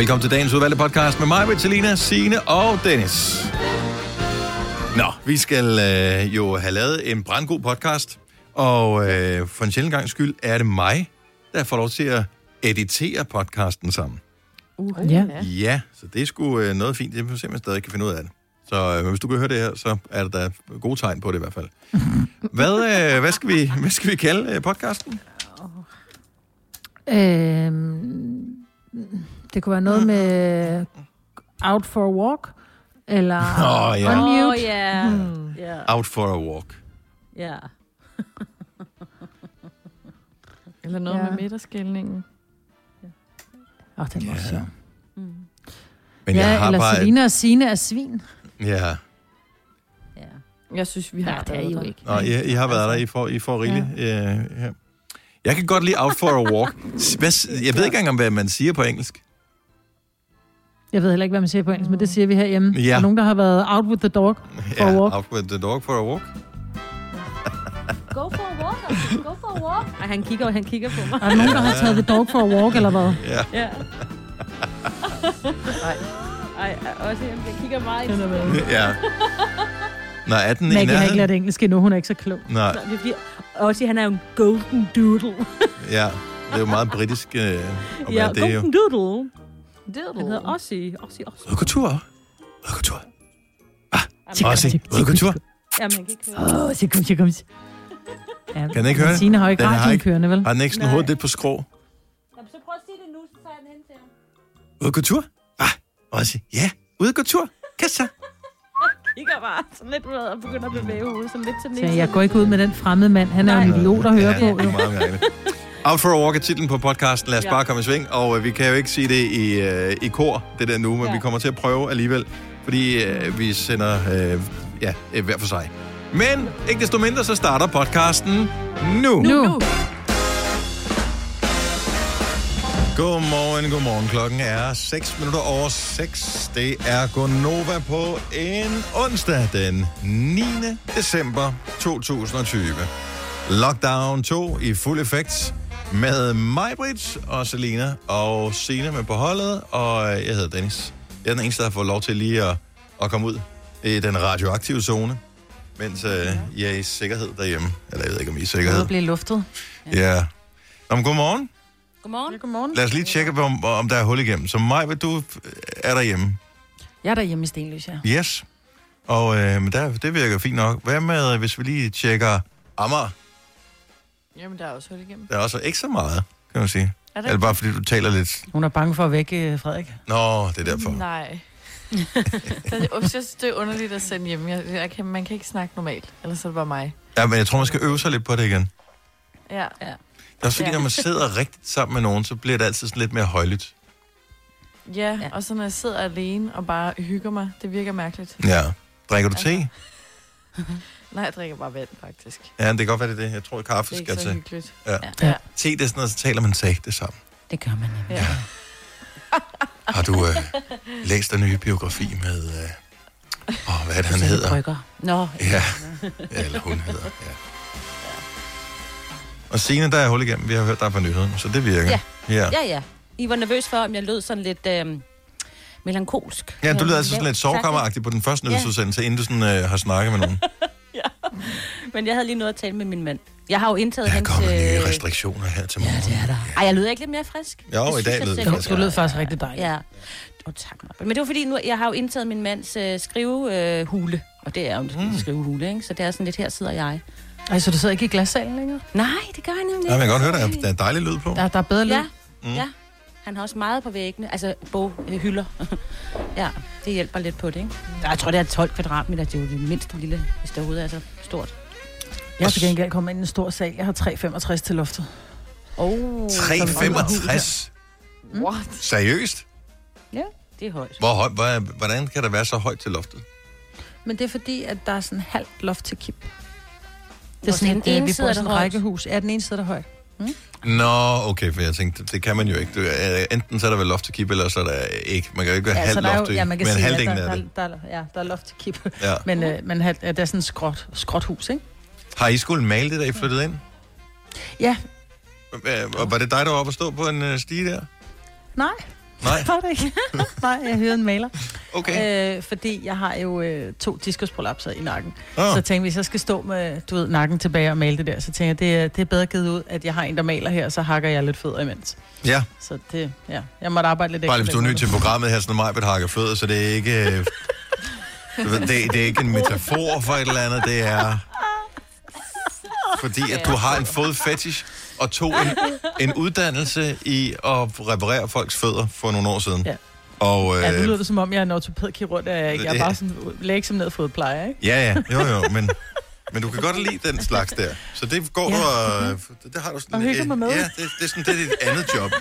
Velkommen til dagens udvalgte podcast med mig, Vitalina, Signe og Dennis. Nå, vi skal øh, jo have lavet en brandgod podcast, og øh, for en sjældent gang skyld er det mig, der får lov til at editere podcasten sammen. Uh, ja. Ja, så det er sgu øh, noget fint. Det om jeg stadig kan finde ud af det. Så øh, hvis du kan høre det her, så er der da gode tegn på det i hvert fald. Hvad, øh, hvad, skal, vi, hvad skal vi kalde øh, podcasten? Øhm, det kunne være noget med out for a walk, eller Åh, ja. on Åh, mute. ja. Hmm. Ja. Out for a walk. Ja. Eller noget Ja. ja. med midterskældningen. Åh, den var Ja. sjov. Men jeg Ja, har eller bare... Selina og Signe er svin. Ja. ja. Jeg synes, vi har Nej, det er I jo ikke. Nå, I, I har været der, I får, I får rigeligt. Ja. Ja. Jeg kan godt lide out for a walk. Hvad, jeg ved ikke engang, hvad man siger på engelsk. Jeg ved heller ikke, hvad man siger på engelsk, men det siger vi herhjemme. Ja. Der er nogen, der har været out with the dog for a walk. out with the dog for a walk. Go for a walk. altså. Go for a walk. Ej, han kigger, han kigger på mig. Er der nogen, der har taget the dog for a walk, eller hvad? Ja. Ja. Ej. Ej, også jeg kigger meget ind. ja. Nå, er den i Maggie har ikke lært engelsk endnu, hun er ikke så klog. Nej, Nå, bliver... Også han er jo en golden doodle. ja. Det er jo meget britisk. Øh, at være ja, det er jo. golden doodle. Doodle. Han hedder Ossie. Ossie, Ossie. Ude på tur. Ude på tur. Jamen, Også ude på tur. Jamen, han kan ikke høre. Åh, så kom, så kom. Ja, Kan den ikke høre det? Signe har jo ikke Den har radioen ikke- kørende, vel? Har den ikke sådan Nej. hovedet lidt på skrå? Jamen, så prøv at sige det nu, så tager jeg den hen til ham. Ude på tur? Ah, også. Ja, ude på tur. Kan så. Kigger bare sådan lidt ud og begynder at bevæge hovedet, sådan lidt til den Så jeg går ikke ud med den fremmede mand. Han er jo en Nej. idiot at høre Ja, på. det er Jo. meget mærkeligt. Out for a Walk er titlen på podcasten. Lad os Ja. bare komme i sving. Og øh, vi kan jo ikke sige det i, øh, i kor, det der nu, men Ja. vi kommer til at prøve alligevel, fordi øh, vi sender øh, ja, øh, hver for sig. Men ikke desto mindre, så starter podcasten nu. Nu. Godmorgen, godmorgen. Klokken er 6 minutter over 6. Det er Gonova på en onsdag den 9. december 2020. Lockdown 2 i fuld effekt med mig, Britt og Selina og Sine med på holdet, og jeg hedder Dennis. Jeg er den eneste, der har fået lov til lige at, at komme ud i den radioaktive zone, mens øh, I er i sikkerhed derhjemme. Eller jeg ved ikke, om I er i sikkerhed. blive luftet. Ja. Nå, men godmorgen. Godmorgen. Godmorgen. Lad os lige tjekke, om, om der er hul igennem. Så hvad du er derhjemme. Jeg er derhjemme i Stenløs, ja. Yes. Og øh, men der, det virker fint nok. Hvad med, hvis vi lige tjekker Amager? Jamen, der er også hul igennem. Der er også ikke så meget, kan man sige. Er der Eller bare fordi du taler lidt... Hun er bange for at vække Frederik. Nå, det er derfor. Nej. Så jeg jeg synes, det er underligt at sende hjem. Jeg, jeg kan, man kan ikke snakke normalt, ellers er det bare mig. Ja, men jeg tror, man skal øve sig lidt på det igen. Ja. Ja. Det er også fordi, Ja. når man sidder rigtigt sammen med nogen, så bliver det altid sådan lidt mere højlydt. Ja, Ja. og så når jeg sidder alene og bare hygger mig, det virker mærkeligt. Ja. Drikker du te? Nej, jeg drikker bare vand, faktisk. Ja, det kan godt være, det er det. Jeg tror, at kaffe Det er skal ikke så til. hyggeligt. Ja. Ja. Te, det er sådan noget, så taler man sagte sammen. Det gør man nemlig. Ja. Har du øh, læst den nye biografi med... Øh, åh, hvad er det, han hedder? Brygger. Nå, Ja, ja eller hun hedder, ja. Og Signe, der er hul igennem. Vi har hørt dig på nyheden, så det virker. Ja. Ja, Ja, ja. I var nervøs for, om jeg lød sådan lidt øhm, melankolsk. ja du lyder altså sådan lidt sagt, sovekammeragtigt på den første Ja. nyhedsudsendelse, inden du sådan, øh, har snakket med nogen. Men jeg havde lige noget at tale med min mand. Jeg har jo indtaget Der hans... kommer nye øh, restriktioner her til morgen. det er der. Ej, jeg lyder ikke lidt mere frisk? Jo, Det i dag jeg lød det faktisk du lød faktisk rigtig dejligt. Ja. Oh, tak, Marbe. Men det var fordi, nu, jeg har jo indtaget min mands øh, skrivehule. Øh, hule. og det er jo en mm. skrivehule, ikke? Så det er sådan lidt, her sidder jeg. Ej, så du sidder ikke i glassalen længere? Nej, det gør jeg nemlig Ja, men jeg kan godt høre, ikke. der er, der er dejlig lyd på. Der, der er bedre lyd. Ja, mm. ja. Han har også meget på væggene, altså boghylder. ja, det hjælper lidt på det, ikke? Jeg tror, det er 12 kvadratmeter, det er jo det mindste lille, hvis det overhovedet er så stort. Jeg har til gengæld kommet ind i en stor sal. Jeg har 3,65 til loftet. Oh, 3,65? What? Seriøst? Ja, det er højt. Hvor høj, hvor, hvordan kan der være så højt til loftet? Men det er fordi, at der er sådan halvt loft til kip. Det er sådan den øh, ene vi side bor er i sådan der et højt. rækkehus. Ja, den ene side er der højt. Nå, okay, for jeg tænkte, det kan man jo ikke. Du, øh, enten så er der vel loft til kip, eller så er der ikke. Man kan jo ikke være Ja, er loft til, ja, man kan men sige, halvdelen af der, det. der, der, ja, der er loft til kip. Ja. Men, øh, men halv- ja, der er sådan et skråt, skråt hus, ikke? Har I skulle male det, da I flyttede ind? Ja, Og var det dig, der var oppe at stå på en øh, stige der? nej. Nej, Var det ikke? Nej, jeg hørte en maler. okay. Øh, fordi jeg har jo øh, to diskusprolapser i nakken. Oh. Så jeg tænkte, hvis jeg skal stå med, du ved, nakken tilbage og male det der, så tænker jeg, det er, det er bedre givet ud, at jeg har en, der maler her, så hakker jeg lidt fødder imens. Ja, Så det, ja, jeg måtte arbejde lidt bare lige, hvis du er ny til programmet her, sådan mig vil hakke fødder, så det er ikke... øh, det, det er ikke en metafor for et eller andet, det er... Fordi at du har en fodfetish, og tog en, en uddannelse i at reparere folks fødder for nogle år siden. Ja. Og, måde. Ja, nu øh, lyder det som om, jeg er en ortopædkirurg, der er jeg ikke. Jeg er bare sådan læge som ned fodplejer, ikke? Ja, ja, jo, jo, men, men du kan godt lide den slags der. Så det går Ja. du og... Det, det har du sådan... Og hygger øh, mig med. Ja, det, det er sådan, det er dit andet job. Du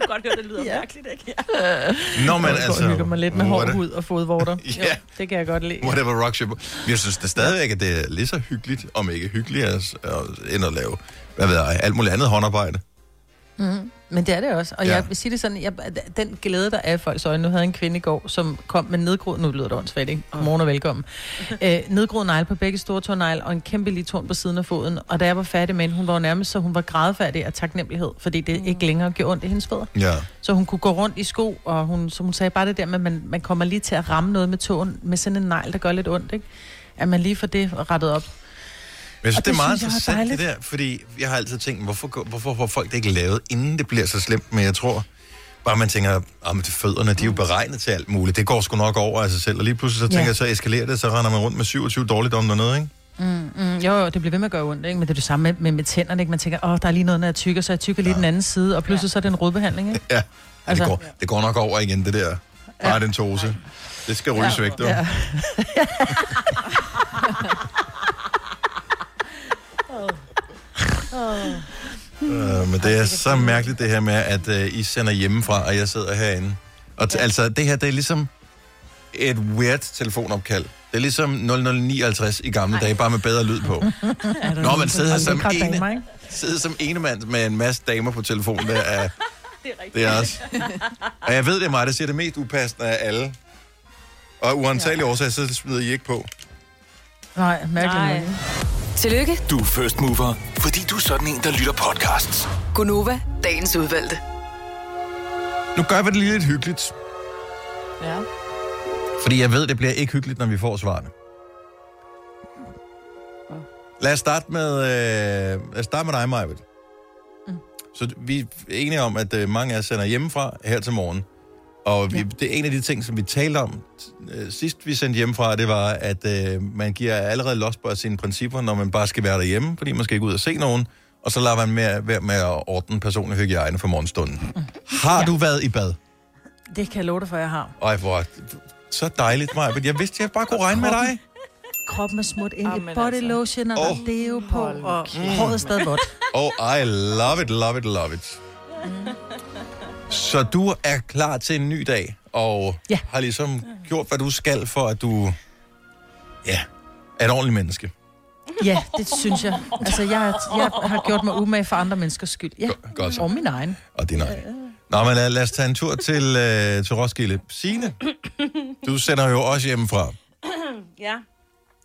kan godt høre, det lyder Ja. mærkeligt, ikke? Når man Jeg altså... altså, hygger mig lidt med hård hud og fodvorter. Ja. Jo, det kan jeg godt lide. Whatever rocks your. Men Jeg synes det stadigvæk, at det er lige så hyggeligt, om ikke hyggeligt, altså, end at lave, hvad ved jeg, alt muligt andet håndarbejde. Mm, men det er det også. Og Ja. jeg vil sige det sådan, jeg, den glæde, der er i folks øjne. Nu havde jeg en kvinde i går, som kom med nedgroet, nu lyder det åndssvagt, ikke? Godmorgen og velkommen. øh, nedgroet negl på begge store tårnegl, og en kæmpe lille torn på siden af foden. Og da jeg var færdig med hende, hun var nærmest, så hun var grædfærdig af taknemmelighed, fordi det ikke længere gjorde ondt i hendes fødder. Ja. Så hun kunne gå rundt i sko, og hun, som hun sagde, bare det der med, at man, man kommer lige til at ramme noget med tåen, med sådan en negl, der gør lidt ondt, ikke? At man lige får det rettet op. Men jeg synes, Og det er det meget interessant, det der, fordi jeg har altid tænkt, hvorfor, hvorfor får folk det ikke lavet, inden det bliver så slemt, men jeg tror, bare man tænker, at de fødderne, de er jo beregnet til alt muligt. Det går sgu nok over af sig selv, og lige pludselig så tænker Ja. jeg, så eskalerer det, så render man rundt med 27 dårligdomme dernede, ikke? Mm, mm, jo, jo, det bliver ved med at gøre ondt, ikke? men det er det samme med, med, med tænderne. Ikke? Man tænker, åh, der er lige noget, når jeg tykker, så jeg tykker lige den anden side, og pludselig så er det en rodbehandling. Ikke? Ja, altså, det, går, det går nok over igen, det der. Bare den tose. Det skal ryges væk, du. Ja. Øh, men det er så mærkeligt det her med, at øh, I sender hjemmefra, og jeg sidder herinde. Og t- altså, det her, det er ligesom et weird telefonopkald. Det er ligesom 0059 i gamle dage, bare med bedre lyd på. Nå, man sidder her som ene, sidder som ene mand med en masse damer på telefonen. Det er, Det er rigtigt. det er også. Og jeg ved, det er mig, der siger det mest upassende af alle. Og uantagelige årsager, så smider I ikke på. Nej, mærkeligt. Nej. Tillykke, Du er first mover, fordi du er sådan en, der lytter podcasts. Gunova, dagens udvalgte. Nu gør vi det lige lidt hyggeligt. Ja. Fordi jeg ved, det bliver ikke hyggeligt, når vi får svarene. Lad os starte med, øh, lad os starte med dig, Majbet. Mm. Så vi er enige om, at øh, mange af os sender hjemmefra her til morgen. Og vi, det er en af de ting, som vi talte om øh, sidst, vi sendte hjemmefra, det var, at øh, man giver allerede los på sine principper, når man bare skal være derhjemme, fordi man skal ikke ud og se nogen, og så lader man med, være med at ordne personlig hygiejne for morgenstunden. Har Ja. du været i bad? Det kan jeg love dig for, jeg har. Ej, hvor så dejligt, Maja. Jeg vidste, jeg bare kunne regne med dig. Kroppen er smurt ind i Jamen body altså. lotion, og er deo på, og kæft. håret er stadig vådt. Oh, I love it, love it, love it. Så du er klar til en ny dag, og Ja. har ligesom gjort, hvad du skal, for at du ja, er et ordentligt menneske. Ja, det synes jeg. Altså, jeg, jeg har gjort mig umage for andre menneskers skyld. Ja, Go- godt så. og min egen. Og din egen. Nå, men lad, lad os tage en tur til, øh, til Roskilde. Signe, du sender jo også hjemmefra. Ja.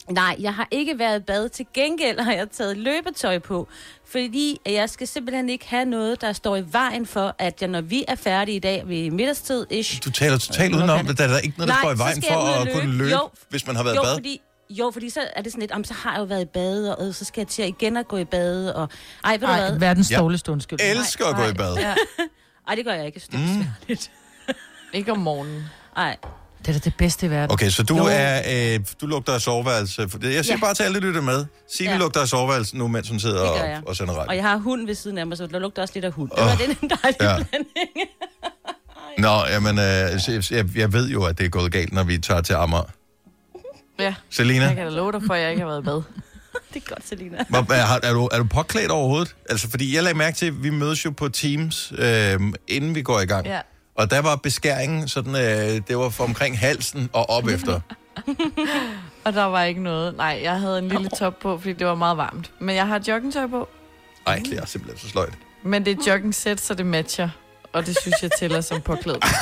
Nej, jeg har ikke været i bad. Til gengæld har jeg taget løbetøj på, fordi jeg skal simpelthen ikke have noget, der står i vejen for, at jeg, når vi er færdige i dag ved middagstid, ish, Du taler totalt udenom det. Der er der ikke noget, der Nej, står i så vejen for jeg at kunne løbe. løbe, Jo. hvis man har været i jo, bad. fordi, jo, fordi så er det sådan lidt, om så har jeg jo været i bad, og øh, så skal jeg til at igen at gå i bad, og ej, ved du Ej, hvad? verdens dårligste undskyld. Elsker at gå i bad. Ja. Ej, det gør jeg ikke, jeg synes, det er besværligt. Ikke om morgenen. Ej, Det er da det bedste i verden. Okay, så du Jo. er øh, du lugter af soveværelse. Jeg siger Ja. bare til alle, der lytter med. Signe Ja. lugter af soveværelse nu, mens hun sidder og, jeg. og sender radio. og jeg har hund ved siden af mig, så der lugter også lidt af hund. Oh. Det var en dejlig ja. blanding. Nå, jamen, øh, jeg, jeg ved jo, at det er gået galt, når vi tager til Amager. Ja, Selina, jeg kan da love dig for, at jeg ikke har været i bad. Det er godt, Selina. er, har- er, du, er du påklædt overhovedet? Altså, fordi jeg lagde mærke til, at vi mødes jo på Teams, øh, inden vi går i gang. Ja. Og der var beskæringen, sådan, øh, det var fra omkring halsen og op efter. Og der var ikke noget. Nej, jeg havde en lille top på, fordi det var meget varmt. Men jeg har joggingtøj på. Ej, det er simpelthen så sløjt. Men det er jogging set, så det matcher. Og det synes jeg tæller som påklædt.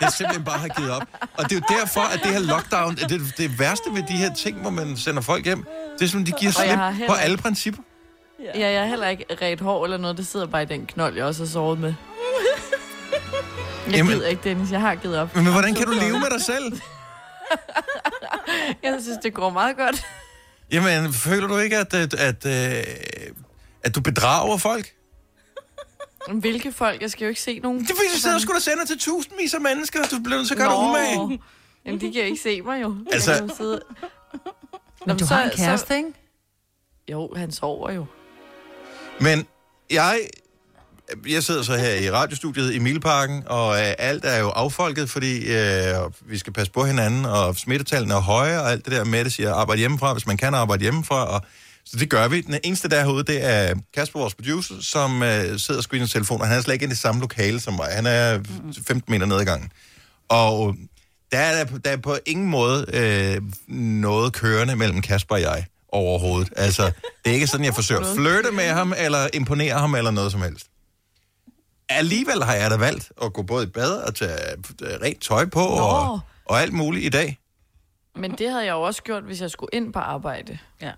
Det er simpelthen bare har givet op. Og det er jo derfor, at det her lockdown, det, det værste ved de her ting, hvor man sender folk hjem, det er sådan, de giver jeg slip har på heller alle principper. Ja, jeg har heller ikke ret hår eller noget. Det sidder bare i den knold, jeg også har sovet med. Jeg Jamen- gider ikke, Dennis. Jeg har givet op. Men hvordan kan du leve med dig selv? Jeg synes, det går meget godt. Jamen, føler du ikke, at, at, at, øh, at du bedrager folk? Hvilke folk? Jeg skal jo ikke se nogen. Det er fordi, du sidder og skulle sende til tusindvis af mennesker. Du bliver nødt til at gøre dig umage. Jamen, de kan ikke se mig jo. Altså- Jeg kan jo sidde... Men du så- har en så- kæreste, ikke? Jo, han sover jo. Men jeg, jeg sidder så her i radiostudiet i Milparken, og øh, alt er jo affolket, fordi øh, vi skal passe på hinanden, og smittetallene er høje, og alt det der med det siger, arbejde hjemmefra, hvis man kan arbejde hjemmefra, og så det gør vi. Den eneste der herude, det er Kasper, vores producer, som øh, sidder og screener telefon, og han er slet ikke i det samme lokale som mig. Han er 15 meter nede ad gangen. Og der er, der er på ingen måde øh, noget kørende mellem Kasper og jeg overhovedet. Altså, det er ikke sådan, jeg forsøger at flirte med ham, eller imponere ham, eller noget som helst. Alligevel har jeg da valgt at gå både i bad og tage øh, rent tøj på, og, og alt muligt i dag. Men det havde jeg jo også gjort, hvis jeg skulle ind på arbejde. Ja.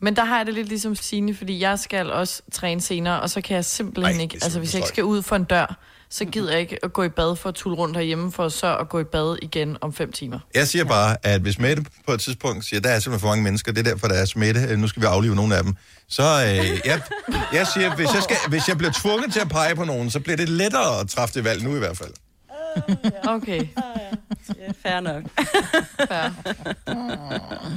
Men der har jeg det lidt ligesom Signe, fordi jeg skal også træne senere, og så kan jeg simpelthen Ej, ikke, altså hvis jeg ikke skal ud for en dør, så gider jeg ikke at gå i bad for at tulle rundt herhjemme, for så at gå i bad igen om fem timer. Jeg siger bare, at hvis Mette på et tidspunkt siger, der er simpelthen for mange mennesker, det er derfor, der er smitte, øh, nu skal vi aflive nogle af dem, så øh, jeg, jeg siger, hvis jeg, skal, hvis jeg bliver tvunget til at pege på nogen, så bliver det lettere at træffe det valg nu i hvert fald. Okay, Fair nok. fair.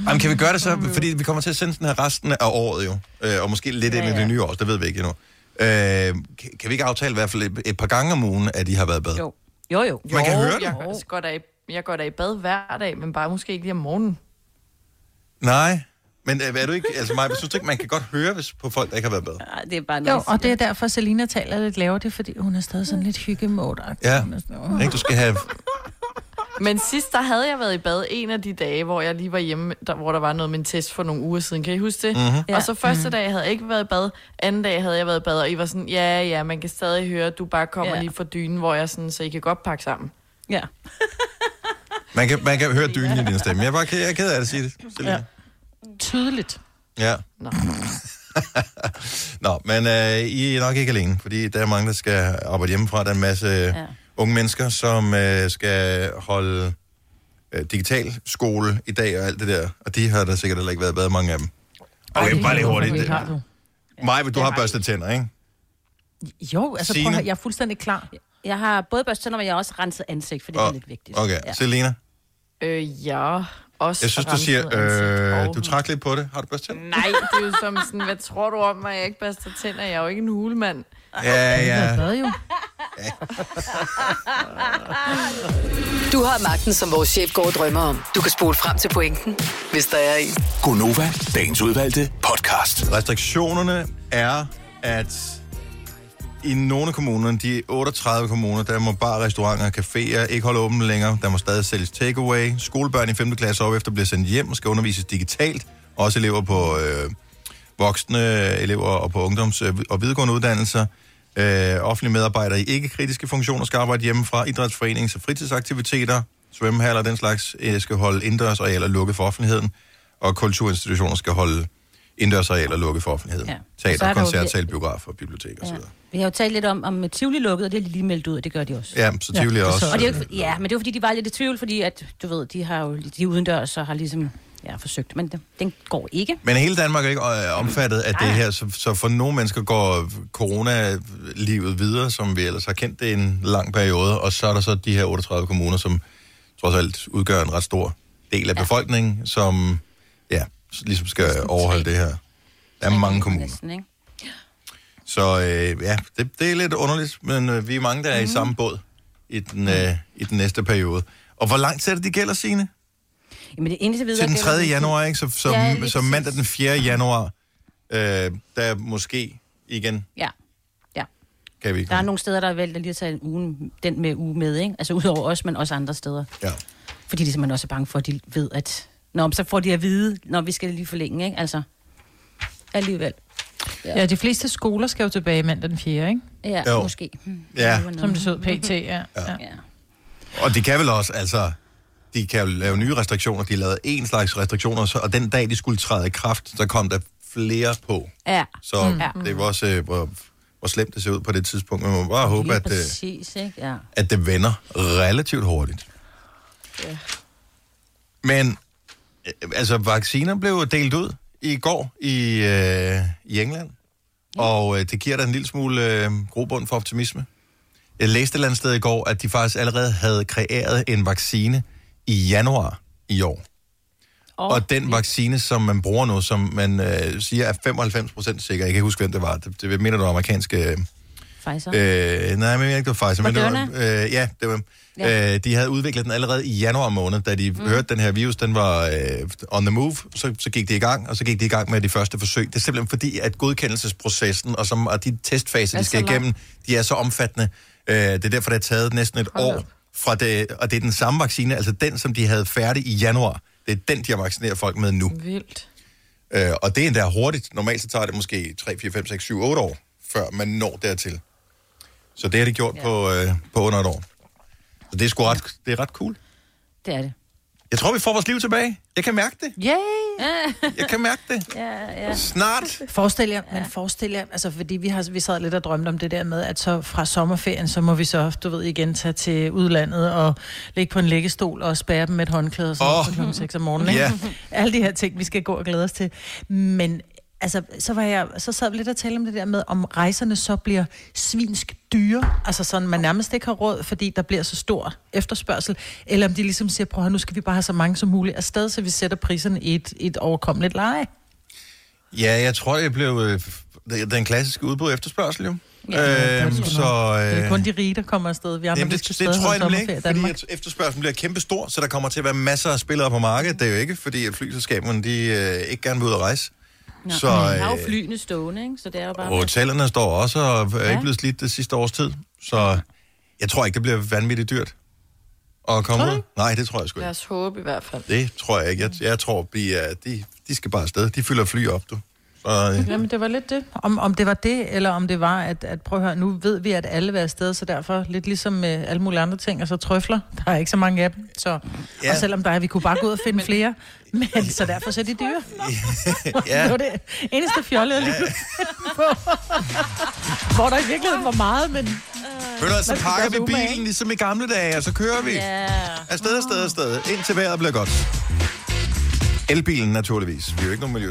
Jamen, kan vi gøre det så? Fordi vi kommer til at sende den her resten af året jo. Øh, og måske lidt ind i Ja, det ja. nye år, det ved vi ikke endnu. Øh, kan, vi ikke aftale i hvert fald et, et par gange om ugen, at de har været i bad? Jo. Jo, jo. Man kan Jo, høre det. Jeg går, da i, jeg går da i bad hver dag, men bare måske ikke lige om morgenen. Nej. Men øh, er du ikke, altså mig, synes du ikke, man kan godt høre hvis på folk, der ikke har været i bad? Ej, det er bare Jo, noget. og det er derfor, Selina taler lidt lavere. Det er, fordi hun er stadig sådan lidt hyggemode Ja. Ikke? Du skal have... Men sidst, der havde jeg været i bad en af de dage, hvor jeg lige var hjemme, der, hvor der var noget med en test for nogle uger siden. Kan I huske det? Mm-hmm. Og så første dag havde jeg ikke været i bad, anden dag havde jeg været i bad, og I var sådan, ja, ja, man kan stadig høre, at du bare kommer Ja. lige fra dynen, hvor jeg sådan, så I kan godt pakke sammen. Ja. Man kan, man kan høre dynen i din stemme. Jeg er bare ked, jeg er ked af at sige det. Selina. Ja. Tydeligt. Ja. Nå. Nå, men øh, I er nok ikke alene, fordi der er mange, der skal arbejde hjemmefra. Der er en masse ja. Unge mennesker, som øh, skal holde øh, digital skole i dag og alt det der. Og de har der sikkert heller ikke været bad, mange af dem. Okay, det bare lige hurtigt. du. Det har du. Maja, du har børstet tænder, ikke? Jo, altså prøv Signe? at høre, jeg er fuldstændig klar. Jeg har både børstet tænder, men jeg har også renset ansigt, for det er Og- lidt vigtigt. Okay, Ja. Selina, Øh, ja, også jeg synes, du siger, øh, du trak lidt på det. Har du børstet tænder? Nej, det er jo som sådan, hvad tror du om mig, jeg ikke børster tænder? Jeg er jo ikke en hulemand. Ja, Ja. ja. Bad jo. Du har magten, som vores chef går og drømmer om. Du kan spole frem til pointen, hvis der er en. Gonova, dagens udvalgte podcast. Restriktionerne er, at i nogle kommuner, de 38 kommuner, der må bare restauranter og caféer ikke holde åbent længere. Der må stadig sælges takeaway. Skolebørn i 5. klasse op efter bliver sendt hjem og skal undervises digitalt. Også elever på øh, voksne elever og på ungdoms- og videregående uddannelser. Øh, offentlige medarbejdere i ikke-kritiske funktioner skal arbejde hjemmefra. Idrætsforenings- og fritidsaktiviteter, svømmehaller og den slags øh, skal holde indendørsarealer lukket for offentligheden. Og kulturinstitutioner skal holde indendørsarealer lukket for offentligheden. Ja. Er Teater, koncertsal, biografer, biblioteker Ja. osv. Vi har jo talt lidt om, om Tivoli lukkede, og det de lige meldt ud, og det gør de også. Ja, så Tivoli ja, også. så Og det er jo ja, men det er jo fordi, de var lidt i tvivl, fordi at, du ved, de har jo de er udendørs og har ligesom ja, forsøgt, men det, den går ikke. Men hele Danmark er ikke øh, omfattet af det her, så, så for nogle mennesker går corona-livet videre, som vi ellers har kendt det i en lang periode, og så er der så de her 38 kommuner, som trods alt udgør en ret stor del af befolkningen, som ja, ligesom skal overholde det her. Der er mange kommuner. Næsten, ikke? Så øh, ja, det, det er lidt underligt, men øh, vi er mange, der er i samme båd i den, øh, i den næste periode. Og hvor lang tid er det, de gælder, Signe? Jamen det eneste videre... Til den gælder 3. det- januar, ikke? Så, så, Ja, ja, så mandag den 4. januar, øh, der er måske igen Ja. Ja. kan vi ikke. Der er nogle steder, der har valgt at lige at tage en uge, den med uge med, ikke? Altså udover os, men også andre steder. Ja. Fordi de simpelthen også er bange for, at de ved, at... Nå, så får de at vide, når vi skal lige forlænge, ikke? Altså, alligevel. Ja, de fleste skoler skal jo tilbage mandag den 4., ikke? Ja, Jo. måske. Ja. Det noget. Som det så ud pt. Ja. ja. Ja. Og de kan vel også, altså, de kan jo lave nye restriktioner. De lavede en slags restriktioner, så, og den dag, de skulle træde i kraft, så kom der flere på. ja. Så mm. det var også, øh, hvor hvor slemt det ser ud på det tidspunkt. Man må bare håbe, at, øh, præcis, ikke? Ja. at det vender relativt hurtigt. Ja. Men, øh, altså, vacciner blev delt ud i går i, øh, i England, og øh, det giver da en lille smule øh, grobund for optimisme. Jeg læste et eller andet sted i går, at de faktisk allerede havde kreeret en vaccine i januar i år. Og, Og den vaccine, som man bruger nu, som man øh, siger er 95% sikker, jeg kan ikke huske, hvem det var, det, det mener du amerikanske... Øh, Pfizer. Øh, nej, men jeg ikke, det var Pfizer. Men det var, øh, ja, det var, Ja. Øh, de havde udviklet den allerede i januar måned, da de mm. hørte, den her virus, den var øh, on the move, så, så gik de i gang, og så gik de i gang med de første forsøg. Det er simpelthen fordi, at godkendelsesprocessen og, som, og de testfaser, Er de skal igennem, de er så omfattende. Øh, det er derfor, det har taget næsten et Hold år op. fra det, og det er den samme vaccine, altså den, som de havde færdig i januar. Det er den, de har vaccineret folk med nu. Vildt. Øh, og det er endda hurtigt. Normalt så tager det måske 3, 4, 5, 6, 7, 8 år, før man når dertil. Så det har de gjort ja. på, øh, på under et år. Så det er sgu ret, det er ret cool. Det er det. Jeg tror, vi får vores liv tilbage. Jeg kan mærke det. Yay! Jeg kan mærke det. Ja, ja. Snart. Forestil jer, men forestil jer, altså fordi vi har vi sad lidt og drømte om det der med, at så fra sommerferien, så må vi så, du ved, igen tage til udlandet og ligge på en læggestol og spære dem med et håndklæde og sådan oh. klokken 6 om morgenen. ikke? Ja. Alle de her ting, vi skal gå og glæde os til. Men altså, så, var jeg, så sad vi lidt og talte om det der med, om rejserne så bliver svinsk dyre, altså sådan, man nærmest ikke har råd, fordi der bliver så stor efterspørgsel, eller om de ligesom siger, prøv at nu skal vi bare have så mange som muligt afsted, så vi sætter priserne i et, et overkommeligt leje. Ja, jeg tror, det blev øh, den klassiske udbud efterspørgsel, jo. Ja, øhm, det så, nok. Det er øh, kun de rige, der kommer afsted. Vi andre, Jamen, det, det stadig tror jeg nemlig ikke, fordi at efterspørgselen bliver kæmpestor, så der kommer til at være masser af spillere på markedet. Det er jo ikke, fordi at flyselskaberne de, øh, ikke gerne vil ud at rejse. Nå, Så, så, jeg har jo øh, flyene stående, ikke? Så det er jo bare... Og hotellerne står også og er ikke Ja. blevet slidt det sidste års tid. Så jeg tror ikke, det bliver vanvittigt dyrt at komme ud. Nej, det tror jeg sgu Lad ikke. os håbe i hvert fald. Det tror jeg ikke. Jeg, jeg tror, de, er, de, de skal bare afsted. De fylder fly op, du. Så, øh, Jamen, det var lidt det. Om, om det var det, eller om det var, at, at prøv at høre, nu ved vi, at alle vil afsted, så derfor lidt ligesom med alle mulige andre ting, altså trøfler, der er ikke så mange af dem. Så, Ja. Og selvom der er, vi kunne bare gå ud og finde flere, men så derfor så er de dyre. Det ja, var det eneste fjolle, jeg lige på. Hvor der i virkeligheden var meget, men ved du, så pakker vi bilen ligesom i gamle dage, og så kører vi. Ja. Afsted, afsted, afsted. Indtil vejret bliver godt. Elbilen naturligvis. Vi er jo ikke nogen miljø.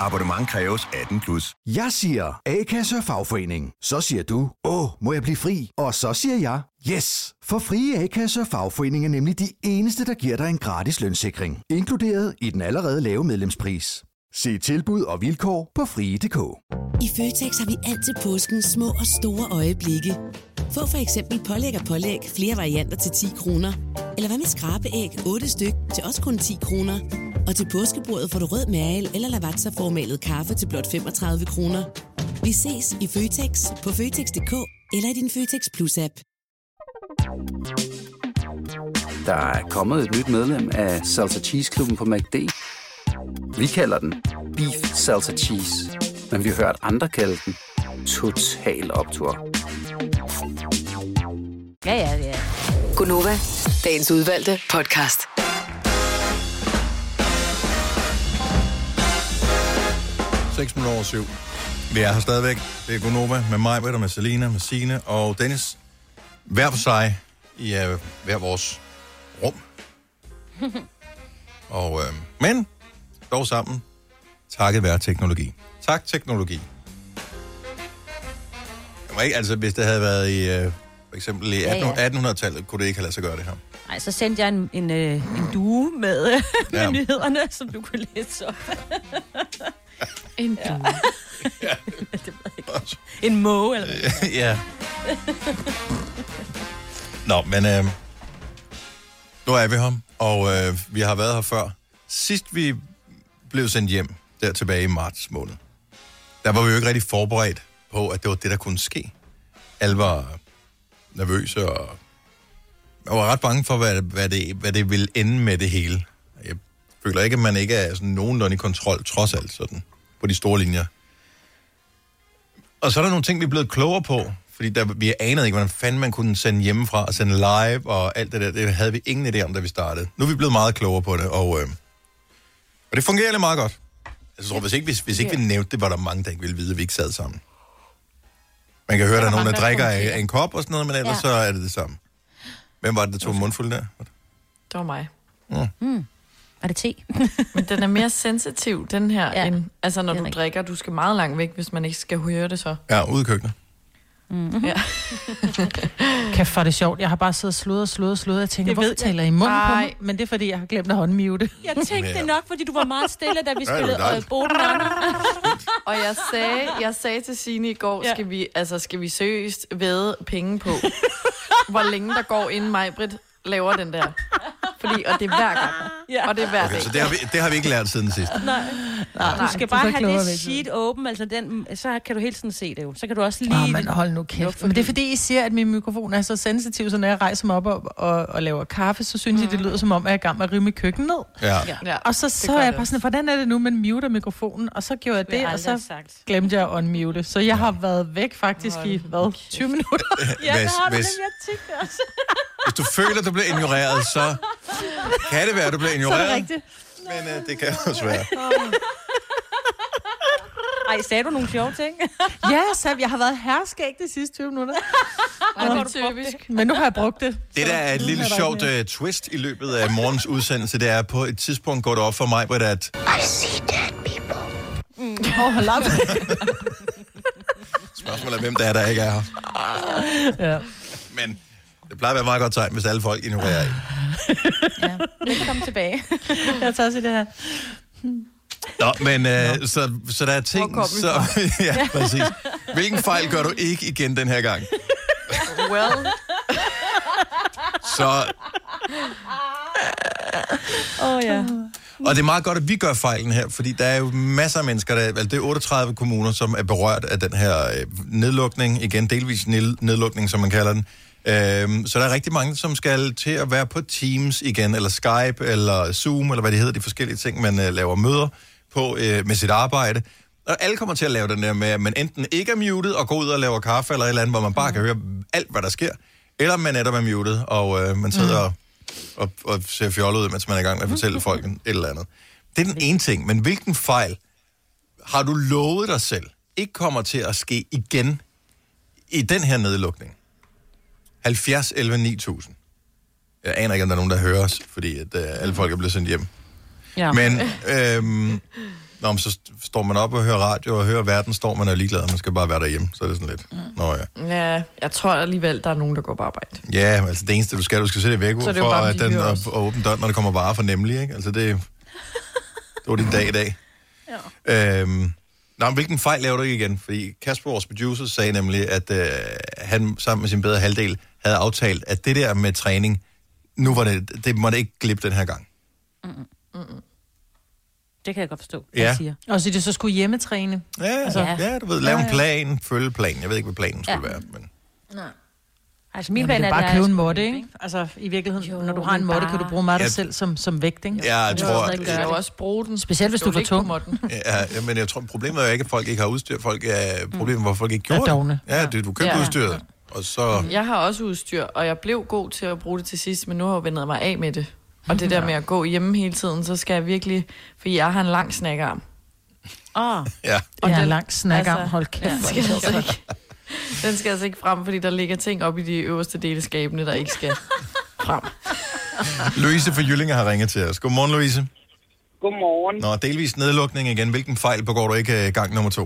Abonnement kræves 18 plus. Jeg siger A-kasse og fagforening. Så siger du, åh, må jeg blive fri? Og så siger jeg, yes! For frie A-kasse og fagforening er nemlig de eneste, der giver dig en gratis lønssikring. Inkluderet i den allerede lave medlemspris. Se tilbud og vilkår på frie.dk. I Føtex har vi altid påskens små og store øjeblikke. Få for eksempel pålæg og pålæg flere varianter til 10 kroner. Eller hvad med skrabeæg 8 styk til også kun 10 kroner. Og til påskebordet får du rød mal eller lavatserformalet kaffe til blot 35 kroner. Vi ses i Føtex på Føtex.dk eller i din Føtex Plus-app. Der er kommet et nyt medlem af Salsa Cheese Klubben på MACD. Vi kalder den Beef Salsa Cheese, men vi har hørt andre kalde den Total Optor. Ja, ja, ja. Gunova, dagens udvalgte podcast. Seks minutter over syv. Vi er her stadigvæk. Det er Gunova med mig, Britta, med Selina, med Signe og Dennis. Hver for sig i uh, hver vores rum. og, uh, men dog sammen, takket være teknologi. Tak, teknologi. Det var ikke, altså, hvis det havde været i, uh, for eksempel i Ja, ja. 1800- 1800-tallet, kunne det ikke have lade sig gøre det her. Nej, så sendte jeg en, en, øh, en due med, øh, med Ja. nyhederne, som du kunne læse op. En ja. det ved jeg ikke. En måge, eller hvad? ja. Nå, men øh, nu er vi her, og øh, vi har været her før. Sidst vi blev sendt hjem, der tilbage i marts måned, der var vi jo ikke rigtig forberedt på, at det var det, der kunne ske. Alle var nervøse, og jeg var ret bange for, hvad, hvad, det, hvad det ville ende med det hele. Jeg føler ikke, at man ikke er sådan nogenlunde i kontrol, trods alt sådan, på de store linjer. Og så er der nogle ting, vi er blevet klogere på, fordi der, vi anede ikke, hvordan fanden man kunne sende hjemmefra og sende live og alt det der. Det havde vi ingen idé om, da vi startede. Nu er vi blevet meget klogere på det, og, øh, og det fungerer lidt meget godt. Altså, Jeg tror, hvis ikke, hvis, hvis ikke vi nævnte det, var der mange, der ikke ville vide, at vi ikke sad sammen. Man kan høre, at der er nogen, der drikker af, en kop og sådan noget, men ellers ja. så er det det samme. Hvem var det, der tog mundfuld der? Det var mig. Mm. Er det te? Men den er mere sensitiv, den her, Ja, end, altså når du rigtigt. drikker, du skal meget langt væk, hvis man ikke skal høre det så. Ja, ude i køkkenet. Mm-hmm. Ja. Kæft, for det sjovt. Jeg har bare siddet og sludret og sludret og sludret. Jeg tænker, Det hvorfor taler I munden på mig? Men det er, fordi jeg har glemt at håndmute. Jeg tænkte Ja. nok, fordi du var meget stille, da vi spillede øh, Boden. Og jeg sagde, jeg sagde til Signe i går, Ja. skal, vi, altså, skal vi seriøst væde penge på, hvor længe der går, inden Majbrit laver den der. Fordi, og det er hver gang. Ja. Og det er hver Okay, dag. så det har, vi, det har vi ikke lært siden sidst. Nej, du skal bare have det sheet åben, altså den, så kan du hele tiden se det jo. Så kan du også lige... Åh, men hold nu kæft. Men det er fordi, I siger, at min mikrofon er så sensitiv, så når jeg rejser mig op og, og, og laver kaffe, så synes mm. I, det lyder som om, at jeg er i gang med at rive mit køkken ned. Ja. Ja. Og så, så er jeg bare sådan, hvordan er det nu, man muter mikrofonen? Og så gjorde jeg Det og så sagt. glemte jeg at unmute. Så jeg har været væk faktisk i, hvad, 20 minutter? Ja, det har du det, jeg tænkte også. Hvis du føler, at du bliver ignoreret, så kan det være, at du bliver Så er ignoreret. det rigtigt. Men øh, det kan også være. Ej, sagde du nogle sjove ting? Ja, så jeg har været herskæg de sidste 20 minutter. Ej, det er typisk. Men nu har jeg brugt det. Det der er et lille er sjovt uh, twist i løbet af morgens udsendelse, det er på et tidspunkt går det op for mig, Britt, at Åh, oh, hold op. spørgsmålet er, hvem der er, der ikke er her. ja. Men det plejer at være et meget godt tegn, hvis alle folk ignorerer en. Ja, velkommen tilbage. Jeg tager til det her. Nå, men øh, så, så der er ting, så... ja, præcis. Hvilken fejl gør du ikke igen den her gang? Well, Så, Åh oh, ja. og det er meget godt, at vi gør fejlen her, fordi der er jo masser af mennesker, der, altså det er 38 kommuner, som er berørt af den her øh, nedlukning, igen delvis ned- nedlukning, som man kalder den. Øhm, så der er rigtig mange, som skal til at være på Teams igen, eller Skype, eller Zoom, eller hvad det hedder, de forskellige ting, man øh, laver møder på øh, med sit arbejde. Og alle kommer til at lave den der med, at man enten ikke er muted og går ud og laver kaffe eller et eller andet, hvor man bare kan høre alt, hvad der sker, eller man netop er muted, og øh, man sidder og, og, og ser fjollet ud, mens man er i gang med at fortælle folk et eller andet. Det er den ene ting, men hvilken fejl har du lovet dig selv ikke kommer til at ske igen i den her nedlukning? 70 11 9000. Jeg aner ikke, om der er nogen, der hører os, fordi at, øh, alle folk er blevet sendt hjem. ja. Men øhm, nå, men så st- står man op og hører radio og hører verden, står man er ligeglad, man skal bare være derhjemme, så er det sådan lidt. Nå ja. ja, jeg tror alligevel, der er nogen, der går på arbejde. Ja, altså det eneste, du skal, du skal sætte væk for bare, at de den, og, og åbne døren, når der kommer varer for nemlig, ikke? Altså det, det var din dag i dag. Ja. Øhm, nå, men hvilken fejl laver du ikke igen? Fordi Kasper, vores producer, sagde nemlig, at øh, han sammen med sin bedre halvdel havde aftalt, at det der med træning, nu var det, det måtte ikke glippe den her gang. Det kan jeg godt forstå, Ja. jeg siger. Og så det så skulle hjemmetræne. Ja, altså, Ja. ja. du ved, lave en plan, følge planen. Jeg ved ikke, hvad planen skulle Ja. være, men... Altså, min Jamen, plan det er, bare at købe en måtte, ikke? Altså, i virkeligheden, Jo, når du har en måtte, bare- kan du bruge meget af dig Ja. selv som, som vægt, ikke? Ja, jeg tror... også Du gøre jo også bruge den. Specielt hvis du er for tung. måtten. Ja, ja, men jeg tror, problemet er jo ikke, at folk ikke har udstyr. Folk er problemet, hvor folk ikke gjorde det. Ja, det, du købte Ja. udstyret, og så... Jeg har også udstyr, og jeg blev god til at bruge det til sidst, men nu har jeg vendet mig af med det. Og det der med at gå hjemme hele tiden, så skal jeg virkelig... For jeg har en lang snakkerarm. Åh, Ja, Og den- ja, lang snakkerm, altså, hold kæft. Den skal, altså ikke, den skal altså ikke frem, fordi der ligger ting op i de øverste dele af skabene, der ikke skal frem. Louise fra Jyllinge har ringet til os. Godmorgen, Louise. Godmorgen. Nå, delvis nedlukning igen. Hvilken fejl begår du ikke øh, gang nummer to?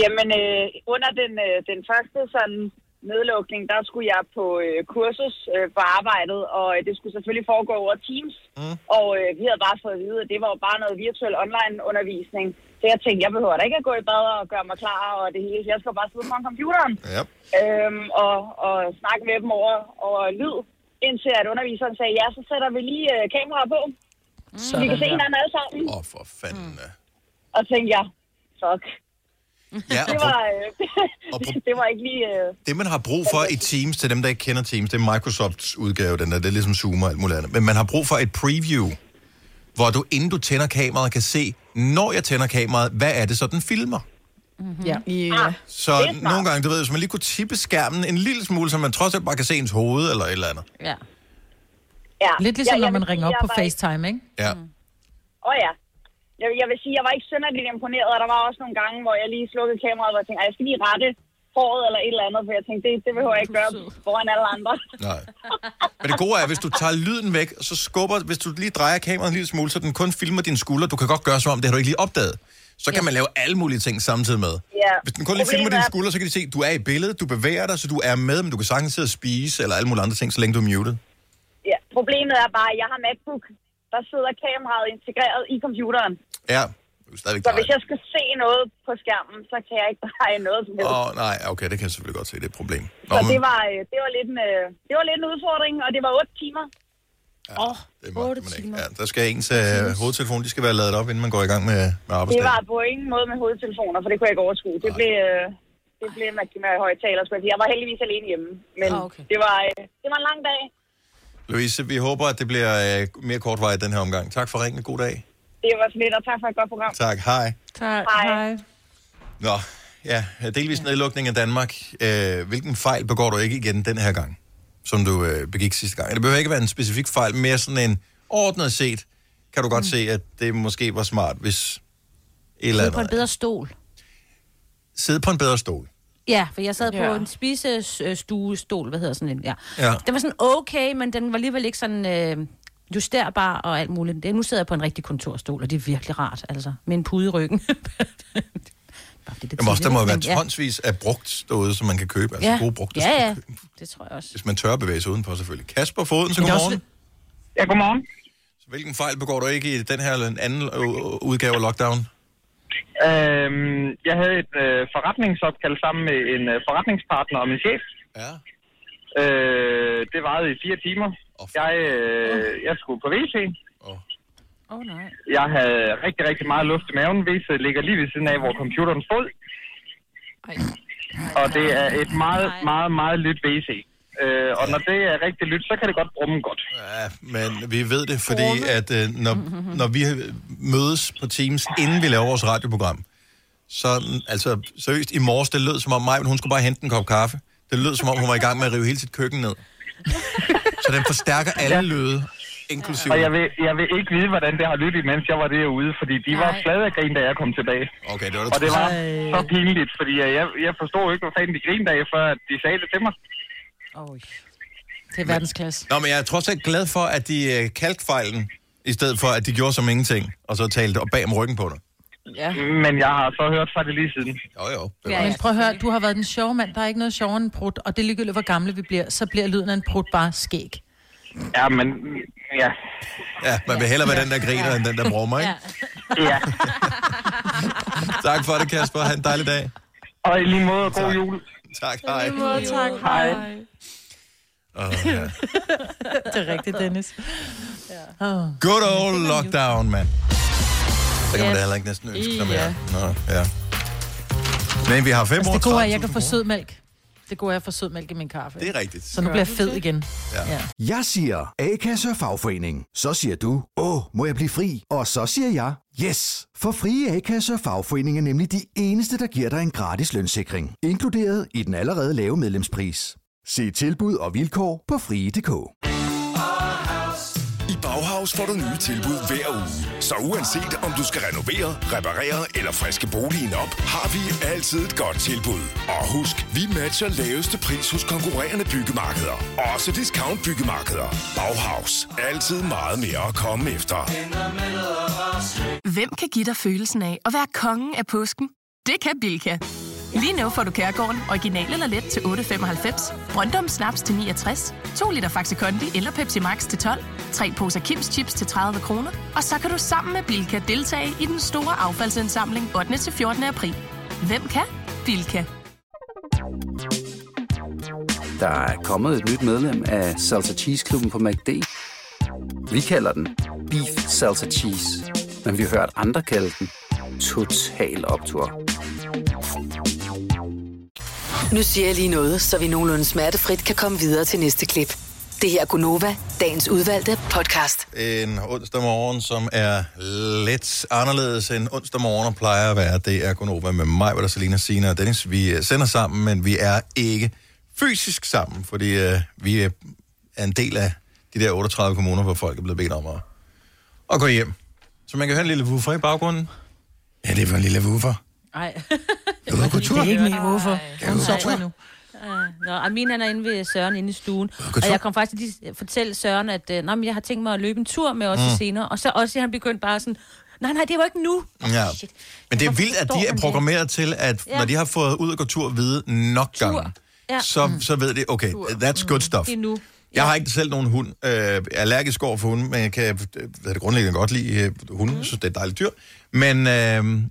Jamen, øh, under den, øh, den første sådan nedlukning, der skulle jeg på øh, kursus øh, for arbejdet, og øh, det skulle selvfølgelig foregå over Teams. Mm. Og øh, vi havde bare fået at vide, at det var jo bare noget virtuel online undervisning. Så jeg tænkte, jeg behøver da ikke at gå i bad og gøre mig klar og det hele. Jeg skal bare sidde foran computeren Ja. øhm, og, og snakke med dem over, over lyd, indtil at underviseren sagde, ja, så sætter vi lige øh, kameraet på. Så vi kan se hinanden alle sammen. Åh, oh, for fanden. Mm. Og tænkte jeg, fuck. Ja, og det, var, øh, det var ikke lige... Øh, Det, man har brug for i Teams, til dem, der ikke kender Teams, det er Microsofts udgave, den der, det er ligesom Zoom og alt muligt andet. Men man har brug for et preview, hvor du, inden du tænder kameraet, kan se, når jeg tænder kameraet, hvad er det så, den filmer? Mm-hmm. Ja. ja. Så nogle gange, du ved, hvis man lige kunne tippe skærmen en lille smule, så man trods alt bare kan se ens hoved eller et eller andet. Ja. ja. Lidt ligesom, jeg, når man ringer op på FaceTime, ikke? Ja. Åh oh, ja. Jeg, jeg vil sige, jeg var ikke synderligt imponeret, og der var også nogle gange, hvor jeg lige slukkede kameraet, og jeg tænkte, "Ej, jeg skal lige rette håret eller et eller andet, for jeg tænkte, det, det behøver jeg ikke gøre foran alle andre. Nej. Men det gode er, hvis du tager lyden væk, så skubber, hvis du lige drejer kameraet en lille smule, så den kun filmer dine skuldre. Du kan godt gøre som om, det har du ikke lige opdaget. Så kan man lave alle mulige ting samtidig med. Ja. Hvis den kun lige filmer dine skuldre, så kan de se, at du er i billedet, du bevæger dig, så du er med, men du kan sagtens sidde og spise eller alle mulige andre ting, så længe du er muted. Ja, problemet er bare, at jeg har MacBook. Der sidder kameraet integreret i computeren. Ja, er stadigvæk Så hvis jeg skal se noget på skærmen, så kan jeg ikke dreje noget som helst. Åh, oh, nej, okay, det kan jeg selvfølgelig godt se, det er et problem. Nå, Så men, det var, øh, det, var lidt en, øh, det var lidt en udfordring, og det var 8 timer. Åh, det magter man ikke. Ja, der skal ens øh, hovedtelefon, de skal være lavet op, inden man går i gang med, med Det arbejdsdagen. var på ingen måde med hovedtelefoner, for det kunne jeg ikke overskue. Det blev, øh, det blev med, med højtaler, skulle jeg sige. Jeg var heldigvis alene hjemme, men Ah, oh, okay. okay. det, var, øh, det var en lang dag. Louise, vi håber, at det bliver øh, mere kortvarigt den her omgang. Tak for ringen. God dag. Det var så lidt, og tak for et godt program. Tak. Hej. Tak. Hej. Hej. Nå, ja, delvis nedlukning af Danmark. Øh, hvilken fejl begår du ikke igen den her gang, som du øh, begik sidste gang? Det behøver ikke være en specifik fejl, mere sådan en ordnet set, kan du godt mm. se, at det måske var smart, hvis et eller Sidde på en bedre stol. Sidde på en bedre stol. Ja, for jeg sad på Ja. en spisestuestol, hvad hedder sådan en, ja. Ja. Den var sådan okay, men den var alligevel ikke sådan øh, justerbar og alt muligt. Det, nu sidder jeg på en rigtig kontorstol, og det er virkelig rart, altså. Med en pude i ryggen. Bare det er Jamen også, der må jo være men tonsvis af brugt derude, som man kan købe. Altså ja. gode brugte Ja, ja, købe, det tror jeg også. hvis man tør bevæge sig udenpå selvfølgelig. Kasper Foden, så det er også godmorgen. Ja, godmorgen. Så hvilken fejl begår du ikke i den her eller en anden øh, udgave af lockdown? Øhm, jeg havde et øh, forretningsopkald sammen med en øh, forretningspartner og min chef. Ja. Øh, det varede i fire timer. Jeg, øh, jeg skulle på WC. Åh, oh, nej. Jeg havde rigtig, rigtig meget luft i maven. WC ligger lige ved siden af, hvor computeren stod. Og det er et meget, meget, meget lyt WC. Øh, og når det er rigtig lyt, så kan det godt brumme godt. Ja, men vi ved det, fordi at øh, når, når vi mødes på Teams, inden vi laver vores radioprogram, så altså seriøst, i morges, det lød som om mig, men hun skulle bare hente en kop kaffe. Det lød som om, hun var i gang med at rive hele sit køkken ned. Så den forstærker alle lyde, inklusive... Og jeg vil, jeg vil ikke vide, hvordan det har lyttet, mens jeg var derude, fordi de var Nej. flade af grin, da jeg kom tilbage. Okay, det var Og det var så pinligt, fordi jeg, jeg forstod ikke, hvad fanden de grinede af, før de sagde det til mig. Oh, det er verdensklasse. Nå, men jeg er trods alt glad for, at de øh, kaldte fejlen, i stedet for, at de gjorde som ingenting, og så talte og bag om ryggen på dig. Ja. Men jeg har så hørt fra det lige siden. Jo, jo. Det Ja. Men prøv at høre, du har været den sjove mand. Der er ikke noget sjovere end en prut, og det er ligegyldigt, hvor gamle vi bliver, så bliver lyden af en prut bare skæg. Ja, men... Ja. Ja, man vil hellere være den, der griner, end den, der brummer, ikke? Ja. Tak for det, Kasper. Ha' en dejlig dag. Og i lige måde, god Tak. jul. Tak, hej. tak. Hej. Oh, ja. Det er rigtigt, Dennis. Ja. Oh. Good old lockdown, mand. Så kan man da heller ikke næsten ønske sig mere. Nå, ja. Men vi har fem Altså, år det gode er, at jeg kan få sødmælk. Det gode er at få sødmælk i min kaffe. Det er rigtigt. Så nu bliver jeg fed igen. Ja. Ja. Jeg siger A-kasse og fagforening. Så siger du, åh, må jeg blive fri? Og så siger jeg, yes! For frie A-kasse og fagforening er nemlig de eneste, der giver dig en gratis lønssikring. Inkluderet i den allerede lave medlemspris. Se tilbud og vilkår på frie.dk. I Bauhaus får du nye tilbud hver uge. Så uanset om du skal renovere, reparere eller friske boligen op, har vi altid et godt tilbud. Og husk, vi matcher laveste pris hos konkurrerende byggemarkeder. Også discount byggemarkeder. Bauhaus. Altid meget mere at komme efter. Hvem kan give dig følelsen af at være kongen af påsken? Det kan Bilka! Lige nu får du Kærgården original eller let til 8.95, Brøndum Snaps til 69, 2 liter Faxi Kondi eller Pepsi Max til 12, 3 poser Kims Chips til 30 kroner, og så kan du sammen med Bilka deltage i den store affaldsindsamling 8. til 14. april. Hvem kan? Bilka. Der er kommet et nyt medlem af Salsa Cheese Klubben på MACD. Vi kalder den Beef Salsa Cheese, men vi har hørt andre kalde den Total Optor. Nu siger jeg lige noget, så vi nogenlunde smertefrit kan komme videre til næste klip. Det her er Gunova, dagens udvalgte podcast. En onsdag morgen, som er lidt anderledes end onsdag morgen plejer at være. Det er Gunova med mig, hvor der Selina, Sina og Dennis. Vi øh, sender sammen, men vi er ikke fysisk sammen, fordi uh, vi er en del af de der 38 kommuner, hvor folk er blevet bedt om at, at gå hjem. Så man kan høre en lille woofer i baggrunden. Ja, det er for en lille woofer. Nej. Det var kultur. Det er ikke min hvorfor. Kan Hun du sover nu. Uh, nå, Amin han er inde ved Søren inde i stuen. gå tur. Og jeg kom faktisk til at fortælle Søren, at uh, nå, men jeg har tænkt mig at løbe en tur med os Mm. mm. senere. Og så også han begyndt bare sådan, nej, nej, det var ikke nu. Ja. Men det er vildt, at de er det? programmeret til, at Ja. når de har fået ud at gå tur vide nok gange, Ja. så, så ved de, okay, that's good stuff. Det er nu. Jeg har ikke selv nogen hund. Øh, jeg er allergisk over for hunde, men jeg kan øh, hvad er det grundlæggende godt lide øh, hunde. Jeg synes, det er et dejligt dyr. Men, øh,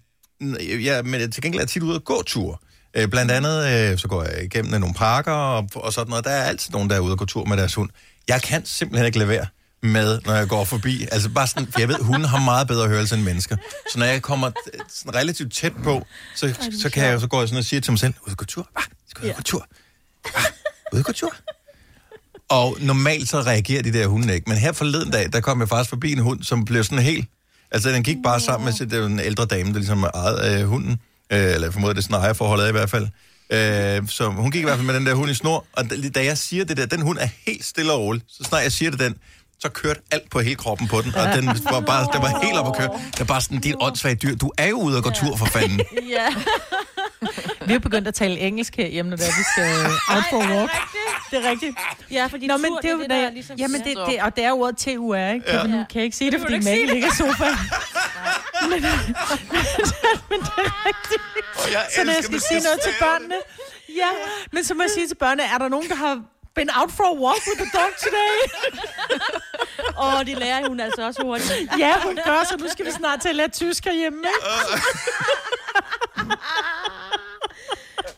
ja, men til gengæld er tit ude at gå tur. Øh, blandt andet, øh, så går jeg igennem nogle parker og, og sådan noget. Der er altid nogen, der er ude at gå tur med deres hund. Jeg kan simpelthen ikke lade være med, når jeg går forbi. Altså bare sådan, for jeg ved, hunden har meget bedre hørelse end mennesker. Så når jeg kommer øh, sådan relativt tæt på, så, så, kan jeg, så går jeg sådan og siger til mig selv, ud at gå tur. Ah, skal ud at gå tur? Ah, ud at gå tur? Og normalt så reagerer de der hunde ikke. Men her forleden dag, der kom jeg faktisk forbi en hund, som blev sådan helt... Altså, den gik bare sammen med sit, det var en ældre dame, der ligesom ejede øh, hunden. Øh, eller jeg formoder, det sådan ejerforholdet i hvert fald. Øh, så hun gik i hvert fald med den der hund i snor. Og da, da jeg siger det der, den hund er helt stille og rolig. Så snart jeg siger det den, så kørte alt på hele kroppen på den. Og den var bare, den var helt op at køre. Det er bare sådan, dit åndssvagt dyr. Du er jo ude og gå tur for fanden. Ja. Vi er begyndt at tale engelsk her hjemme, når det er, vi skal out for a walk. Det er rigtigt. Ja, fordi Nå, men tur, det er jo det, der, der ligesom... jamen det, det, og det er jo ordet TUR, ikke? Kan, Ja. kan jeg ikke sige det, fordi Maggie ligger i det. sofaen. men, men, men det er rigtigt. Så når jeg skal sige noget til børnene, ja, men så må jeg sige til børnene, er der nogen, der har been out for a walk with the dog today? Åh, oh, de lærer hun altså også hurtigt. ja, hun gør, så nu skal vi snart til at lære tysk herhjemme, ikke?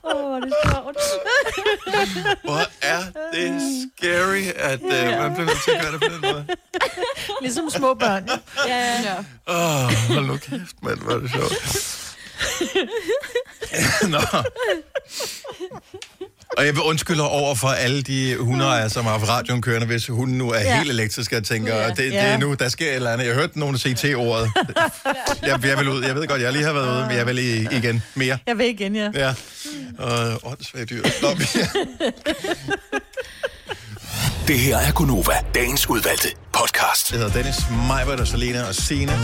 Åh, oh, det er sjovt. Hvor er det scary, at øh, man bliver nødt til at gøre det på den måde. Ligesom små børn. Ja, ja. Åh, hold nu kæft, mand, hvor er det sjovt. Nå. Og jeg vil undskylde over for alle de hundeejere, som har haft radioen kørende, hvis hunden nu er Ja. helt elektrisk, og tænker, Ja. det, det Ja. er nu, der sker et eller andet. Jeg hørte nogen sige til-ordet. Jeg, jeg vil ud. Jeg ved godt, jeg lige har været ude, men jeg vil i, igen mere. Jeg vil igen, ja. Ja. Og åndssvagt dyr. Nå, men- Det her er Gunova, dagens udvalgte podcast. Jeg hedder Dennis, Majbert og Selena og Sina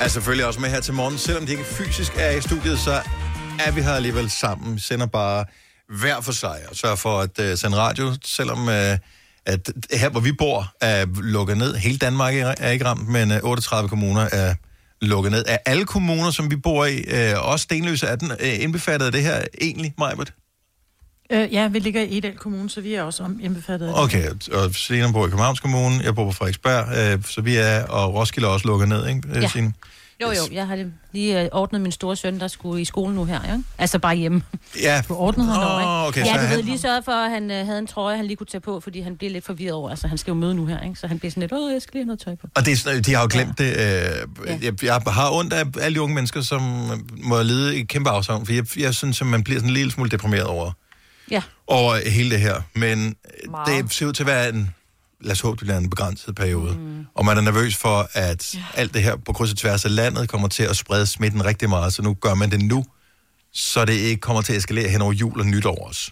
er selvfølgelig også med her til morgen. Selvom de ikke fysisk er i studiet, så er vi her alligevel sammen. Vi sender bare hver for sig og sørger for at uh, sende radio, selvom uh, at her, hvor vi bor, er lukket ned. Hele Danmark er ikke ramt, men uh, 38 kommuner er lukket ned. Er alle kommuner, som vi bor i, uh, også Stenløse, er den uh, indbefattet af det her egentlig, Majbert? Øh, ja, vi ligger i Edal Kommune, så vi er også indbefattet af det. Okay, og Selena bor i Københavns Kommune, jeg bor på Frederiksberg, øh, så vi er, og Roskilde er også lukket ned, ikke, Ja. ja. Jo, jo, jeg har lige øh, ordnet min store søn, der skulle i skole nu her, ikke? Altså bare hjemme. Ja. Du ordnede ham over, ikke? Åh, okay, ja, så du han- ved, lige sørget for, at han øh, havde en trøje, han lige kunne tage på, fordi han bliver lidt forvirret over, altså han skal jo møde nu her, ikke? Så han bliver sådan lidt, åh, jeg skal lige have noget tøj på. Og det er, sådan- de har jo glemt det. Øh, jeg, jeg har ondt af alle de unge mennesker, som må lide et kæmpe afsavn, for jeg, jeg synes, at man bliver sådan en lille smule deprimeret over, Ja. over hele det her. Men øh, Meget. det ser ud til at være en, lad os håbe, det bliver en begrænset periode. Mm. Og man er nervøs for, at ja. alt det her på kryds og tværs af landet kommer til at sprede smitten rigtig meget, så nu gør man det nu, så det ikke kommer til at eskalere hen over jul og nytår også.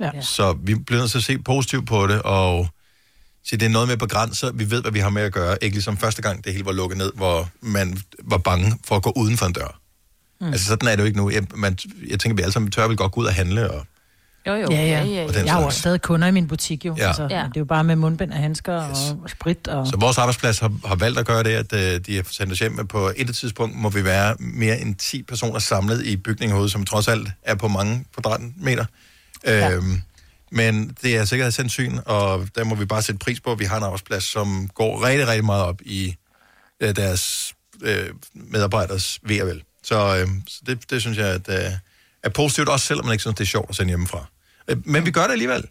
Ja. Så vi bliver nødt til at se positivt på det, og sige, det er noget med begrænset. Vi ved, hvad vi har med at gøre. Ikke ligesom første gang, det hele var lukket ned, hvor man var bange for at gå uden for en dør. Mm. Altså sådan er det jo ikke nu. Jeg, man, jeg tænker, vi alle sammen tør vel godt gå ud og handle. Og, Jo, jo. Ja, ja. Og den Jeg har jo også stadig kunder i min butik, jo. Ja. Altså, Ja. Det er jo bare med mundbind og handsker yes. og sprit. Og... så vores arbejdsplads har, har valgt at gøre det, at øh, de har sendt os hjem, men på et tidspunkt må vi være mere end 10 personer samlet i bygningen herude, som trods alt er på mange kvadratmeter. Ja. Øhm, men det er sikkerhedshensyn, og der må vi bare sætte pris på, at vi har en arbejdsplads, som går rigtig, rigtig meget op i øh, deres øh, medarbejderes ved og vel. Så, øh, så det, det synes jeg at, øh, er positivt, også selvom man ikke synes, det er sjovt at sende hjemmefra. Øh, men vi gør det alligevel.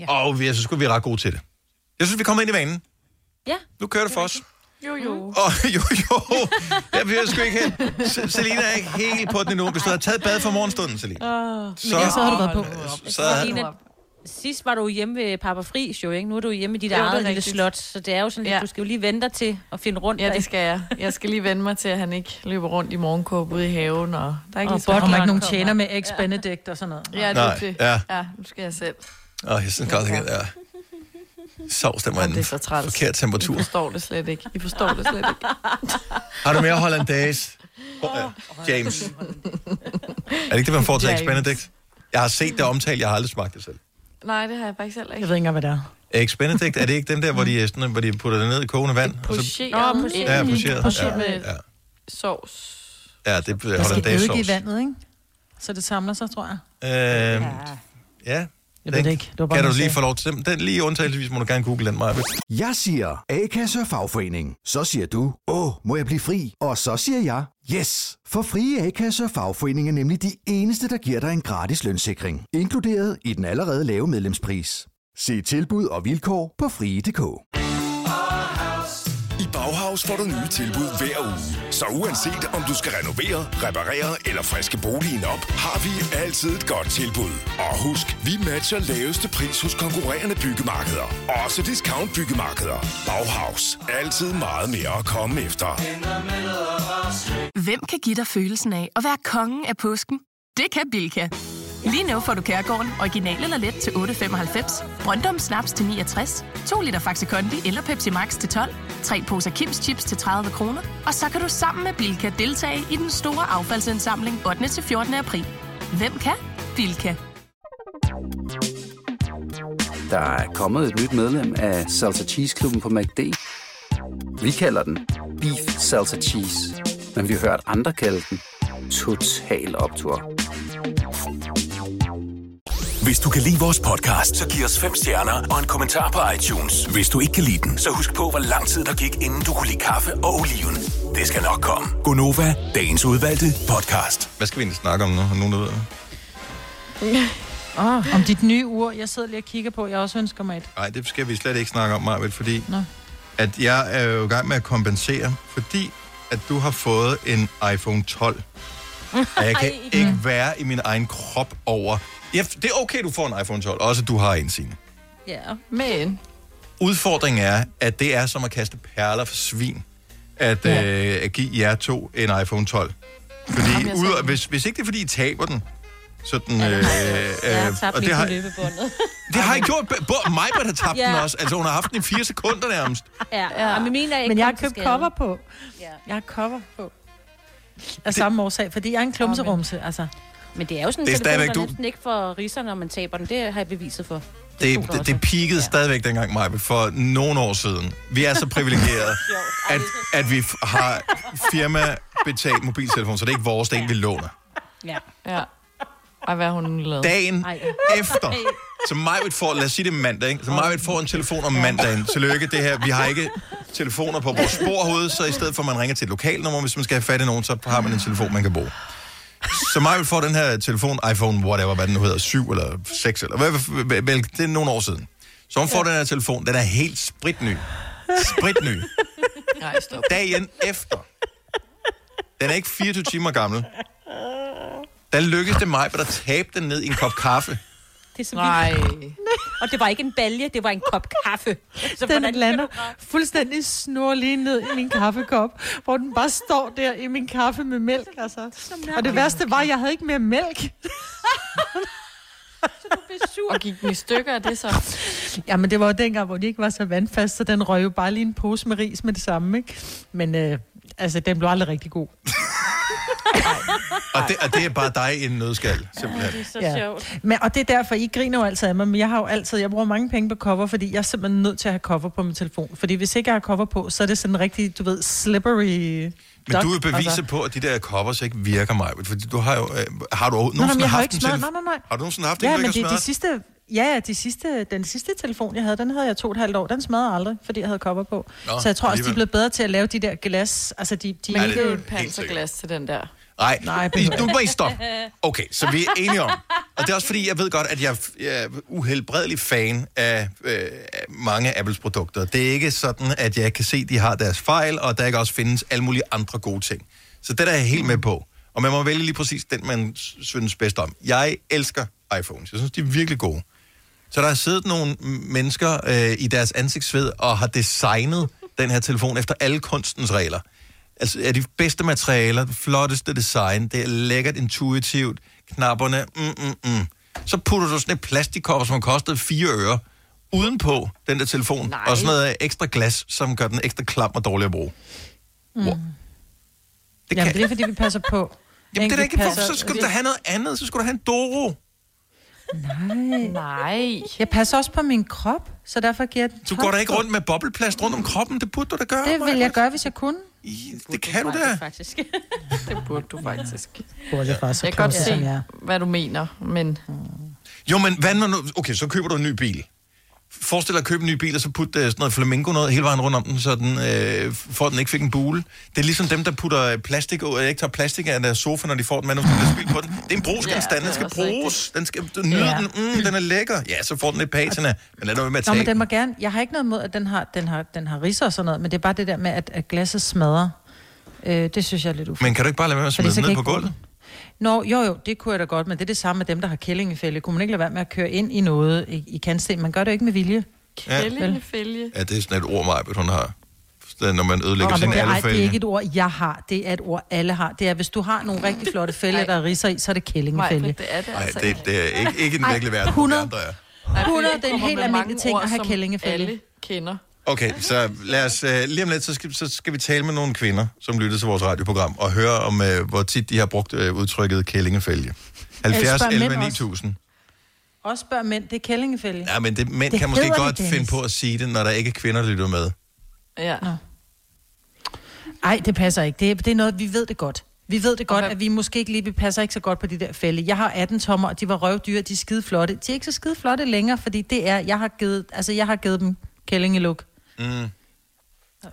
Ja. Og vi, jeg synes, vi er ret gode til det. Jeg synes, vi kommer ind i vanen. Ja. Nu kører det for os. Jo, jo. Og jo, jo. Jeg vil sgu ikke hen. Se- Selina er ikke helt på den endnu. Hvis du havde taget bad for morgenstunden, Selina. Oh. Så- Men så har du været på. Så, Så- Selina, sidst var du hjemme ved Papa Fris jo, ikke? Nu er du hjemme i dit Jo, eget lille slot, så det er jo sådan lidt, Ja. du skal jo lige vente dig til at finde rundt. Ja, der, det skal jeg. Jeg skal lige vende mig til, at han ikke løber rundt i morgenkåb ude i haven, og der er ikke Og lige så der ikke nogen tjener med Eggs Benedict og sådan noget. Ja, det er det. ja. ja, nu skal jeg selv. Åh, jeg synes godt, at ja. Sovs, den var en det er så træls. forkert temperatur. I forstår det slet ikke. I forstår det slet ikke. Har du mere hollandaise? Oh, James. Er det ikke det, man får til. Benedict? Jeg har set det omtalt, jeg har aldrig smagt det selv. Nej, det har jeg faktisk heller ikke. Jeg ved ikke engang, hvad det er. Eggs Benedict, er det ikke dem der, hvor de, er sådan, hvor de putter det ned i kogende vand? og så- Pocheret. Nå, pocheret. Ja, pocheret. Pocheret Ja, med ja. Sovs. Ja, det er Der skal hollandaise eddike i sovs. vandet, ikke? Så det samler sig, tror jeg. Øhm, ja. Jeg ved det ikke. Det var bare kan du lige få lov til den? Den lige undtagelsesvis må du gerne google den, Maja. Jeg siger A-kasse og fagforening. Så siger du, åh, må jeg blive fri? Og så siger jeg, yes! For frie A-kasse og fagforening er nemlig de eneste, der giver dig en gratis lønssikring. Inkluderet i den allerede lave medlemspris. Se tilbud og vilkår på frie.dk. Bauhaus får du nye tilbud hver uge. Så uanset om du skal renovere, reparere eller friske boligen op, har vi altid et godt tilbud. Og husk, vi matcher laveste pris hos konkurrerende byggemarkeder. Også discount byggemarkeder. Bauhaus. Altid meget mere at komme efter. Hvem kan give dig følelsen af at være kongen af påsken? Det kan Bilka! Lige nu får du Kærgården original eller let til 8.95, Brøndum Snaps til 69, 2 liter Faxi Kondi eller Pepsi Max til 12, 3 poser Kims Chips til 30 kroner, og så kan du sammen med Bilka deltage i den store affaldsindsamling 8. til 14. april. Hvem kan? Bilka. Der er kommet et nyt medlem af Salsa Cheese Klubben på MACD. Vi kalder den Beef Salsa Cheese, men vi har hørt andre kalde den Total Optor. Hvis du kan lide vores podcast, så giv os fem stjerner og en kommentar på iTunes. Hvis du ikke kan lide den, så husk på, hvor lang tid der gik, inden du kunne lide kaffe og oliven. Det skal nok komme. Gonova, dagens udvalgte podcast. Hvad skal vi egentlig snakke om nu? Har nogen, der ved det? Oh, om dit nye ur, jeg sidder lige og kigger på, jeg også ønsker mig et. Nej, det skal vi slet ikke snakke om, Marvind, fordi Nå. at jeg er jo i gang med at kompensere, fordi at du har fået en iPhone 12. Og jeg kan Ej. ikke være i min egen krop over... Ja, det er okay, du får en iPhone 12, også at du har en, Signe. Ja. Men Udfordringen er, at det er som at kaste perler for svin, at, ja. øh, at give jer to en iPhone 12. Fordi Jamen, jeg ud, hvis, hvis ikke det er, fordi I taber den, sådan... Øh, Jeg har øh, tabt og lige det på har, løbebåndet. det har jeg gjort. Mig har tabt Ja. den også. Altså, hun har haft den i fire sekunder nærmest. Ja, ja. Men, min er ikke Men jeg har købt cover på. Jeg har cover på. Af samme årsag, fordi jeg er en klumserumse, altså. Men det er jo sådan, Det er stadigvæk der du- næsten ikke får riser, når man taber den. Det har jeg beviset for. Det, fungerer det, det peakede ja. stadigvæk dengang, Maja, for nogle år siden. Vi er så privilegerede, at, at vi har firma-betalt mobiltelefon, så det er ikke vores, det er en, vi låner. Ja. Ja. Ej, hvad har hun lavet? Dagen Ej. efter, så Majvit får, lad os sige det mandag, ikke? så Majvit får en telefon om mandagen. Tillykke, det her, vi har ikke telefoner på vores sporhoved, så i stedet for, at man ringer til et lokalnummer, hvis man skal have fat i nogen, så har man en telefon, man kan bruge. Så Majvit får den her telefon, iPhone, whatever, hvad den nu hedder, 7 eller 6, eller hvad, hvad, det er nogle år siden. Så hun får den her telefon, den er helt spritny. Spritny. Nej, stop. Dagen efter. Den er ikke 24 timer gammel. Der lykkedes det mig, at tabe den ned i en kop kaffe. Det er så Nej. Og det var ikke en balje, det var en kop kaffe. Så Den lander fuldstændig snor lige ned i min kaffekop, hvor den bare står der i min kaffe med mælk, altså. Og det værste var, at jeg havde ikke mere mælk. sur. Og gik den i stykker af det så? Jamen, det var jo dengang, hvor de ikke var så vandfast, så den røg jo bare lige en pose med ris med det samme, ikke? Men øh, altså, den blev aldrig rigtig god. Og det, og det er bare dig i en nødskal, simpelthen. Det er så Ja. sjovt. Men, og det er derfor, I griner jo altid af mig, men jeg har jo altid, jeg bruger mange penge på cover, fordi jeg er simpelthen nødt til at have cover på min telefon. Fordi hvis ikke jeg har cover på, så er det sådan rigtig, du ved, slippery Men du er beviset på, at de der covers ikke virker mig. Fordi du har jo... Øh, har du nogensinde jeg har haft ikke en telefon? nej, nej, nej. Har du nogensinde haft en, Ja, der men ikke det er de sidste... Ja, ja, de sidste, den sidste telefon, jeg havde, den havde jeg to og et halvt år. Den smadrede aldrig, fordi jeg havde cover på. Nå, så jeg tror også, de er blevet bedre til at lave de der glas. Altså, de, de Ja, det et helt panserglas til den der. Nej, Nej, I, nu må I stoppe. Okay, så vi er enige om. Og det er også fordi, jeg ved godt, at jeg, jeg er uhelbredelig fan af, øh, mange af Apples produkter. Det er ikke sådan, at jeg kan se, at de har deres fejl, og der ikke også findes alle mulige andre gode ting. Så det der er jeg helt med på. Og man må vælge lige præcis den, man synes bedst om. Jeg elsker iPhones. Jeg synes, de er virkelig gode. Så der har siddet nogle mennesker øh, i deres ansigtsved og har designet den her telefon efter alle kunstens regler. Altså er de bedste materialer, det flotteste design, det er lækkert intuitivt, knapperne, mm, mm, mm. Så putter du sådan et plastikkopper, som har kostet 4 øre, udenpå den der telefon, Nej. og sådan noget ekstra glas, som gør den ekstra klam og dårlig at bruge. Mm. Det Jamen, kan- det er fordi, vi passer på. Jamen det er da ikke, Enkelte hvorfor, så skulle du da have noget andet, så skulle du have en Doro. Nej. Nej. Jeg passer også på min krop, så derfor giver jeg den Du går da ikke rundt med bobleplast rundt om kroppen, det burde du da gøre. Det vil jeg gøre, hvis jeg kunne. Det kan du da. Faktisk. det burde du faktisk. Burde jeg faktisk så Jeg kan godt se, hvad du mener, men... Jo, men hvad når nu... Okay, så køber du en ny bil. Forestil dig at købe en ny bil, og så putte øh, sådan noget flamingo noget hele vejen rundt om den, så den, øh, for at den ikke fik en bule. Det er ligesom dem, der putter øh, plastik ud, og ikke tager plastik af deres sofa, når de får den med, når der spil på den. Det er en brugsgenstand, Ja, den skal bruges. Den skal nyde Ja. den. Mm, den er lækker. Ja, så får den lidt patina, men lad nu være med at Nå, tage men den den. må gerne... Jeg har ikke noget mod, at den har, den har, den har ridser og sådan noget, men det er bare det der med, at, at glasset smadrer. Øh, det synes jeg er lidt ufedt. Men kan du ikke bare lade være med at smide den ned på gulvet? Nå, jo jo, det kunne jeg da godt, men det er det samme med dem, der har kællingefælde. Kunne man ikke lade være med at køre ind i noget i, i kantsten? Man gør det jo ikke med vilje. Kællingefælge. Ja, det er sådan et ord, Majbet, hun har. Det er, Når man ødelægger Nå, sin men det, ej, det er ikke et ord, jeg har. Det er et ord, alle har. Det er, hvis du har nogle rigtig flotte fælge, der er ridser i, så er det kællingefælge. Nej, det er det Nej, altså det, det er ikke, ikke Ej, virkelige verden, hvor vi 100. andre er. Nej, fordi 100, det er en helt almindelig ting at have kællingefælge. alle kender. Okay, så lad os øh, lige om lidt, så skal, så skal vi tale med nogle kvinder, som lytter til vores radioprogram, og høre om, øh, hvor tit de har brugt øh, udtrykket kællingefælge. 70 spørg 11 mænd 9000. Også spørg mænd, det er kællingefælge. Ja, men det, mænd Det kan måske det, godt Dennis. finde på at sige det, når der ikke er kvinder, der lytter med. Ja. Nej, det passer ikke. Det er, det er noget, vi ved det godt. Vi ved det godt, hvad- at vi måske ikke lige vi passer ikke så godt på de der fælde. Jeg har 18 tommer, og de var røvdyre, de er skide flotte. De er ikke så skide flotte længere, fordi det er, jeg har givet, altså jeg har givet dem kællingeluk. Mm.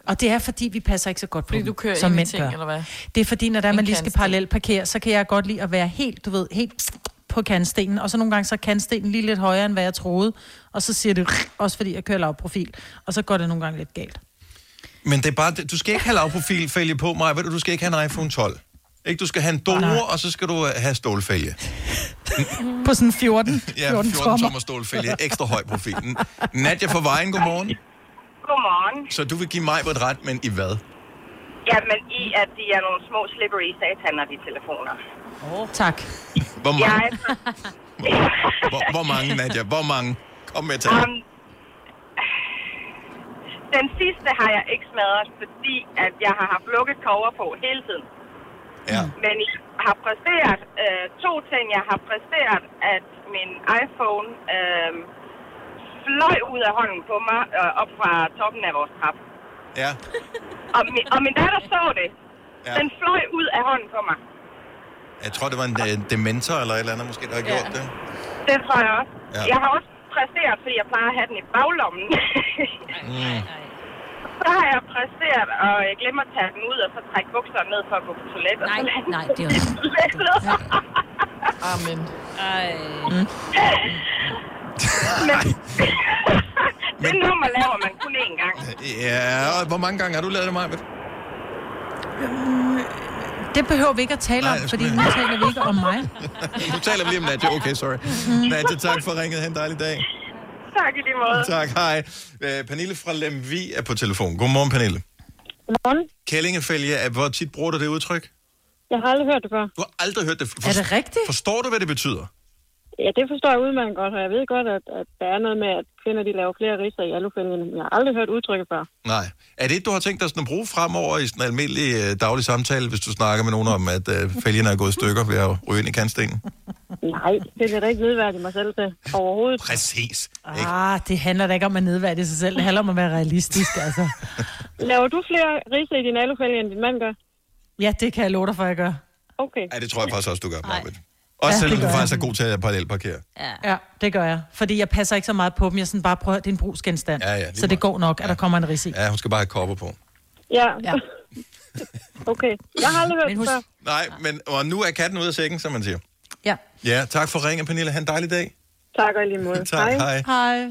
Og det er, fordi vi passer ikke så godt på Fordi dem, du kører som mænd ting, gør. eller hvad? Det er fordi, når der En man lige skal parallelt parkere, så kan jeg godt lide at være helt, du ved, helt på kantstenen, og så nogle gange så er kantstenen lige lidt højere, end hvad jeg troede, og så siger det, også fordi jeg kører lav profil, og så går det nogle gange lidt galt. Men det er bare, du skal ikke have lavprofilfælge på mig, ved du, du skal ikke have en iPhone 12. Ikke? Du skal have en Doro, og så skal du øh, have stålfælge. På sådan 14, 14, Ja, 14 tommer. tommer stålfælge, ekstra høj profil. Nadja fra Vejen, godmorgen. Godmorgen. Så du vil give mig på et ret, men i hvad? Jamen, i at de er nogle små slippery sataner, de telefoner. Oh. Tak. Hvor mange, Jeg, hvor, hvor mange Nadja? Hvor mange? Kom med til. um, den sidste har jeg ikke smadret, fordi at jeg har haft lukket cover på hele tiden. Ja. Men jeg har præsteret øh, to ting. Jeg har præsteret, at min iPhone øh, fløj ud af hånden på mig øh, op fra toppen af vores trap. Ja. Og min, og min datter så det. Ja. Den fløj ud af hånden på mig. Jeg tror, det var en øh, dementor eller et eller andet, måske, der har gjort det. Det tror jeg også. Ja. Ja. Jeg har også præsteret, fordi jeg plejer at have den i baglommen. Mm. så har jeg præsteret, og jeg glemmer at tage den ud, og så trække bukserne ned for at gå på toilet. Nej, nej, det er også... Amen. Ej. Men, det nummer laver man kun én gang. Ja, og hvor mange gange har du lavet det, Maja? Det behøver vi ikke at tale Nej, om, fordi nu taler vi ikke om mig. Nu taler vi lige om Nadja. Okay, sorry. Nadja, tak for ringet. Ha' en dejlig dag. Tak i lige måde. Tak, hej. Øh, Pernille fra Lemvi er på telefon. Godmorgen, Pernille. Godmorgen. Kællingefælge, er- hvor tit bruger du det udtryk? Jeg har aldrig hørt det før. Du har aldrig hørt det. Er det rigtigt? Forstår du, hvad det betyder? Ja, det forstår jeg udmærket godt, og jeg ved godt, at, at der er noget med, at kvinder de laver flere riser i alufælgen. Men jeg har aldrig hørt udtrykket før. Nej. Er det et, du har tænkt dig sådan at bruge fremover i sådan en almindelig øh, daglig samtale, hvis du snakker med nogen om, at øh, fælgene er gået i stykker ved at ryge ind i kantstenen? Nej, det er da ikke nedværdigt mig selv til overhovedet. Præcis. Ah, det handler da ikke om at nedværdige sig selv. Det handler om at være realistisk, altså. Laver du flere riser i din alufælge, end din mand gør? Ja, det kan jeg love dig for, at jeg gør. Okay. Ja, det tror jeg faktisk også, du gør, Marvind. Også Ja, selvom det du faktisk jeg. er god til at parallelparkere. Ja. ja, det gør jeg. Fordi jeg passer ikke så meget på dem. Jeg sådan bare prøver, det er en brugsgenstand. Ja, ja, så det går nok, at der kommer en ris i. Ja, hun skal bare have kopper på. Ja. ja. Okay, jeg har aldrig hørt før. Nej, men og nu er katten ude af sækken, som man siger. Ja. Ja, tak for ringen, Pernille. Ha' en dejlig dag. Tak og lige måde. Tak, hej. Hej.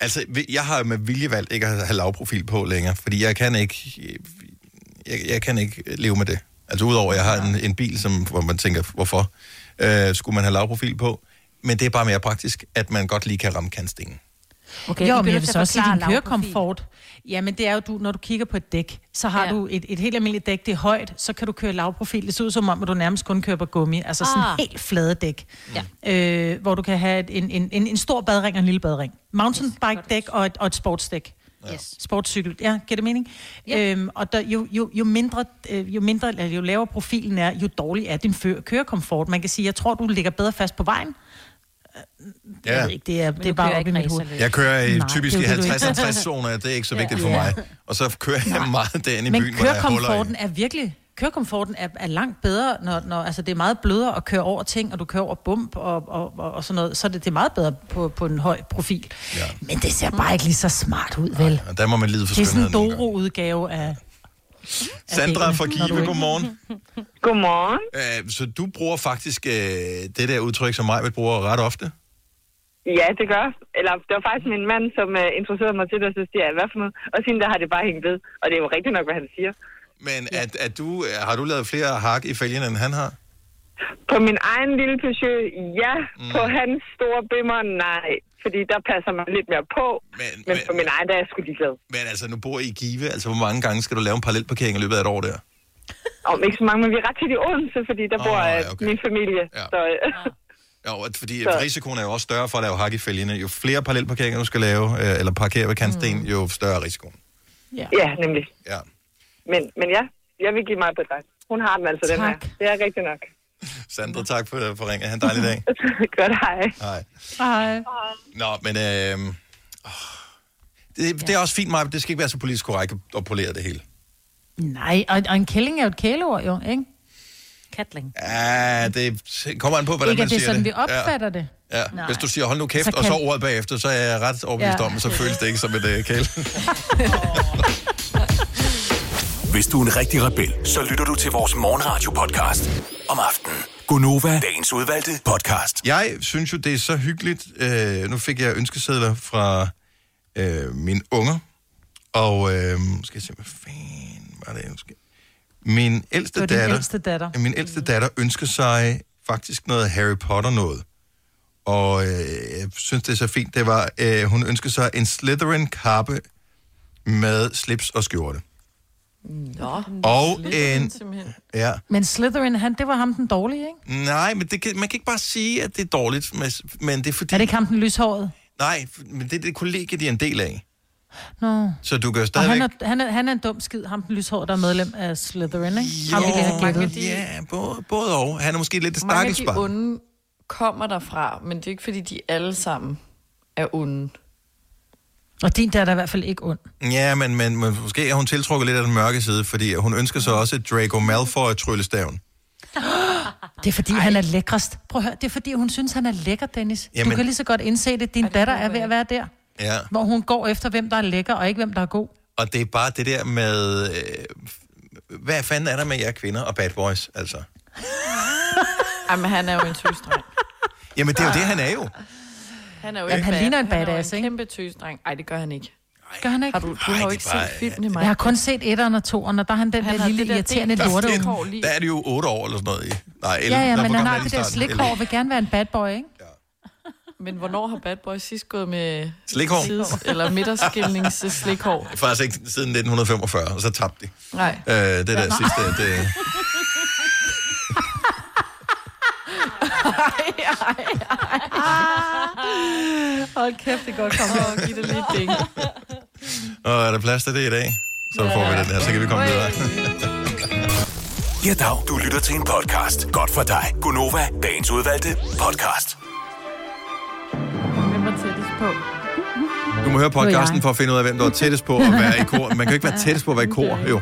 Altså, vi- jeg har med vilje valgt ikke at have lavprofil på længere, fordi jeg kan ikke, jeg, jeg kan ikke leve med det. Altså, udover at jeg har en, en bil, som, hvor man tænker, hvorfor øh, skulle man have lavprofil på? Men det er bare mere praktisk, at man godt lige kan ramme kantstenen. Okay, jo, men jeg vil så også sige, din kørekomfort, jamen det er jo, du, når du kigger på et dæk, så har ja. du et, et helt almindeligt dæk, det er højt, så kan du køre lavprofil. Det ser ud som om, at du nærmest kun kører på gummi, altså sådan Ah. helt flade dæk, Ja. øh, hvor du kan have et, en, en, en, en stor badring og en lille badring. Mountainbike-dæk og et, og et sportsdæk. Yes. Sportscykel, ja, giver det mening? Ja. Øhm, og der, jo, jo, jo, mindre, øh, jo mindre, eller jo lavere profilen er, jo dårlig er din fø- kørekomfort. Man kan sige, jeg tror, du ligger bedre fast på vejen. Ja. Jeg ved ikke, det er, det er bare op i ikke mit hoved. Jeg kører i Nej, typisk i det er jo det, du ikke- 50-50-zoner, det er ikke så vigtigt Ja. for Ja. mig. Og så kører jeg meget derinde i Men byen, hvor der er huller i. kørekomforten er virkelig... Kørekomforten er, er langt bedre, når, når altså det er meget blødere at køre over ting, og du kører over bump og, og, og, og sådan noget, så er det, det er meget bedre på, på en høj profil. Ja. Men det ser bare ikke lige så smart ud, vel? Og der må man lide for Det er sådan en. Doro-udgave af... Sandra fra du Give, ikke- godmorgen. Godmorgen. Øh, så du bruger faktisk øh, det der udtryk, som mig vil bruge ret ofte? Ja, det gør. Eller det var faktisk min mand, som uh, introducerede mig til det, og så siger jeg, hvad for noget? Og siden der har det bare hængt ved. Og det er jo rigtigt nok, hvad han siger. Men at, at du, øh, har du lavet flere hak i fælgen, end han har? På min egen lille Peugeot, ja. Mm. På hans store bimmer, nej. Fordi der passer man lidt mere på. Men, Men på min egen, der er jeg sgu ligeglad. Men altså, nu bor I i Give. Altså, hvor mange gange skal du lave en parallelparkering i løbet af et år der? Om ikke så mange, men vi er ret tit i Odense, fordi der Åh, bor ja, oh, min familie. Ja. Så, Jo, at- fordi Så- risikoen er jo også større for at lave hak i fælgene. Jo flere parallelparkeringer du skal lave, øh, eller parkere ved kantsten, Mm. jo større er risikoen. Ja, ja nemlig. Ja. Men, men ja, jeg vil give mig på dig. Hun har den altså, den her. Tak. Det er rigtigt nok. Sandra, tak for, for ringet. Ha' en dejlig dag. Godt, hej. Hej. Hej. Nå, men øh, det, det er også fint, Maja. Det skal ikke være så politisk korrekt og polere det hele. Nej, og, og en kælling er jo et kæleord, jo, ikke? Katling. Ja, det kommer an på, hvordan ikke, man at det er siger sådan, det. vi opfatter det. Ja. Ja. Nej. Hvis du siger, hold nu kæft, Så og så kan- ordet bagefter, så er jeg ret overbevist Ja. om, så føles det ikke som et uh, kæle. Hvis du er en rigtig rebel, så lytter du til vores morgenradio-podcast om aftenen. Gunova, dagens udvalgte podcast. Jeg synes jo, det er så hyggeligt. Øh, nu fik jeg ønskesedler fra øh, mine unger, og øh, skal jeg se, hvad fanden var det, jeg ønskede? Min ældste Det datter, ældste datter. Ja, min ældste datter ønsker sig faktisk noget Harry Potter noget. Og øh, jeg synes, det er så fint. Det var, øh, hun ønskede sig en Slytherin-kappe med slips og skjorte. Nå, Og Slytherin en- simpelthen. Ja. Men Slytherin, han, det var ham den dårlige, ikke? Nej, men det kan, man kan ikke bare sige, at det er dårligt, men, men det er fordi... Er det ikke ham den lyshåret? Nej, men det er det kollegie, de er en del af. Nå. Så du kan jo Og stadigvæk... han er, han, er, han er en dum skid, ham den lyshåret, der er medlem af Slytherin, ikke? Ham, vi mange gættet. Ja, både, både og. Han er måske lidt et Mange af de onde kommer derfra, men det er ikke, fordi de alle sammen er onde. Og din der er i hvert fald ikke ond. Ja, men, men, men måske er hun tiltrukket lidt af den mørke side, fordi hun ønsker sig også et Draco Malfoy-tryllestaven. Det er fordi, Ej. han er lækrest. Prøv at høre, det er fordi, hun synes, han er lækker, Dennis. Jamen... Du kan lige så godt indse det. Din datter er ved at være der. Ja, Hvor hun går efter, hvem der er lækker, og ikke hvem der er god. og det er bare det der med... Øh, hvad fanden er der med jer kvinder og bad boys, altså? Jamen, han er jo en tøsdreng. Jamen, det er jo det, han er jo. Han er jo Jamen, ikke han bad. ligner en Han er jo badass, en ikke? kæmpe tøsdreng. Ej, det gør han ikke. Gør han ikke? Har du, du har jo ikke set filmen i mig. Jeg har kun set etteren og toeren, og der er han den Han der lille det der irriterende lorte. Der er det jo otte år eller sådan noget i. Nej, 11. Ja, ja, men han har er de det der slikhår, vil gerne være en bad boy, ikke? Men hvornår har Bad Boys sidst gået med... Slikhår? Sides, eller midterskilnings slikhår? Faktisk ikke siden 1945, og så tabte de. Nej. Øh, det der Nå. sidste, det... Hold kæft, det er godt kommet. Åh, giv det lige ding. Og er der plads til det i dag? Så får vi den her, så kan vi komme videre. Ja, dag. Du lytter til en podcast. Godt for dig. Gunova, dagens udvalgte podcast. Hvem var tættest på? Du må høre podcasten for at finde ud af, hvem der er tættest på at være i kor. Man kan jo ikke være tættest på at være i kor, jo.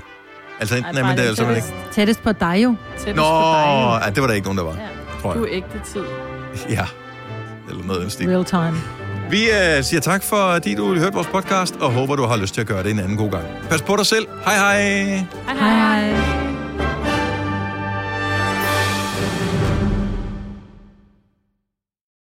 Altså enten er man det, eller så er man ikke. Tættest på dig jo. Tættest Nå, på dig. ja, det var der ikke nogen, der var. Tror Du jeg. er ægte tid. Ja. Eller noget af stil. Real time. Vi øh, siger tak for, at du hørte vores podcast, og håber, du har lyst til at gøre det en anden god gang. Pas på dig selv. Hej hej. Hej hej.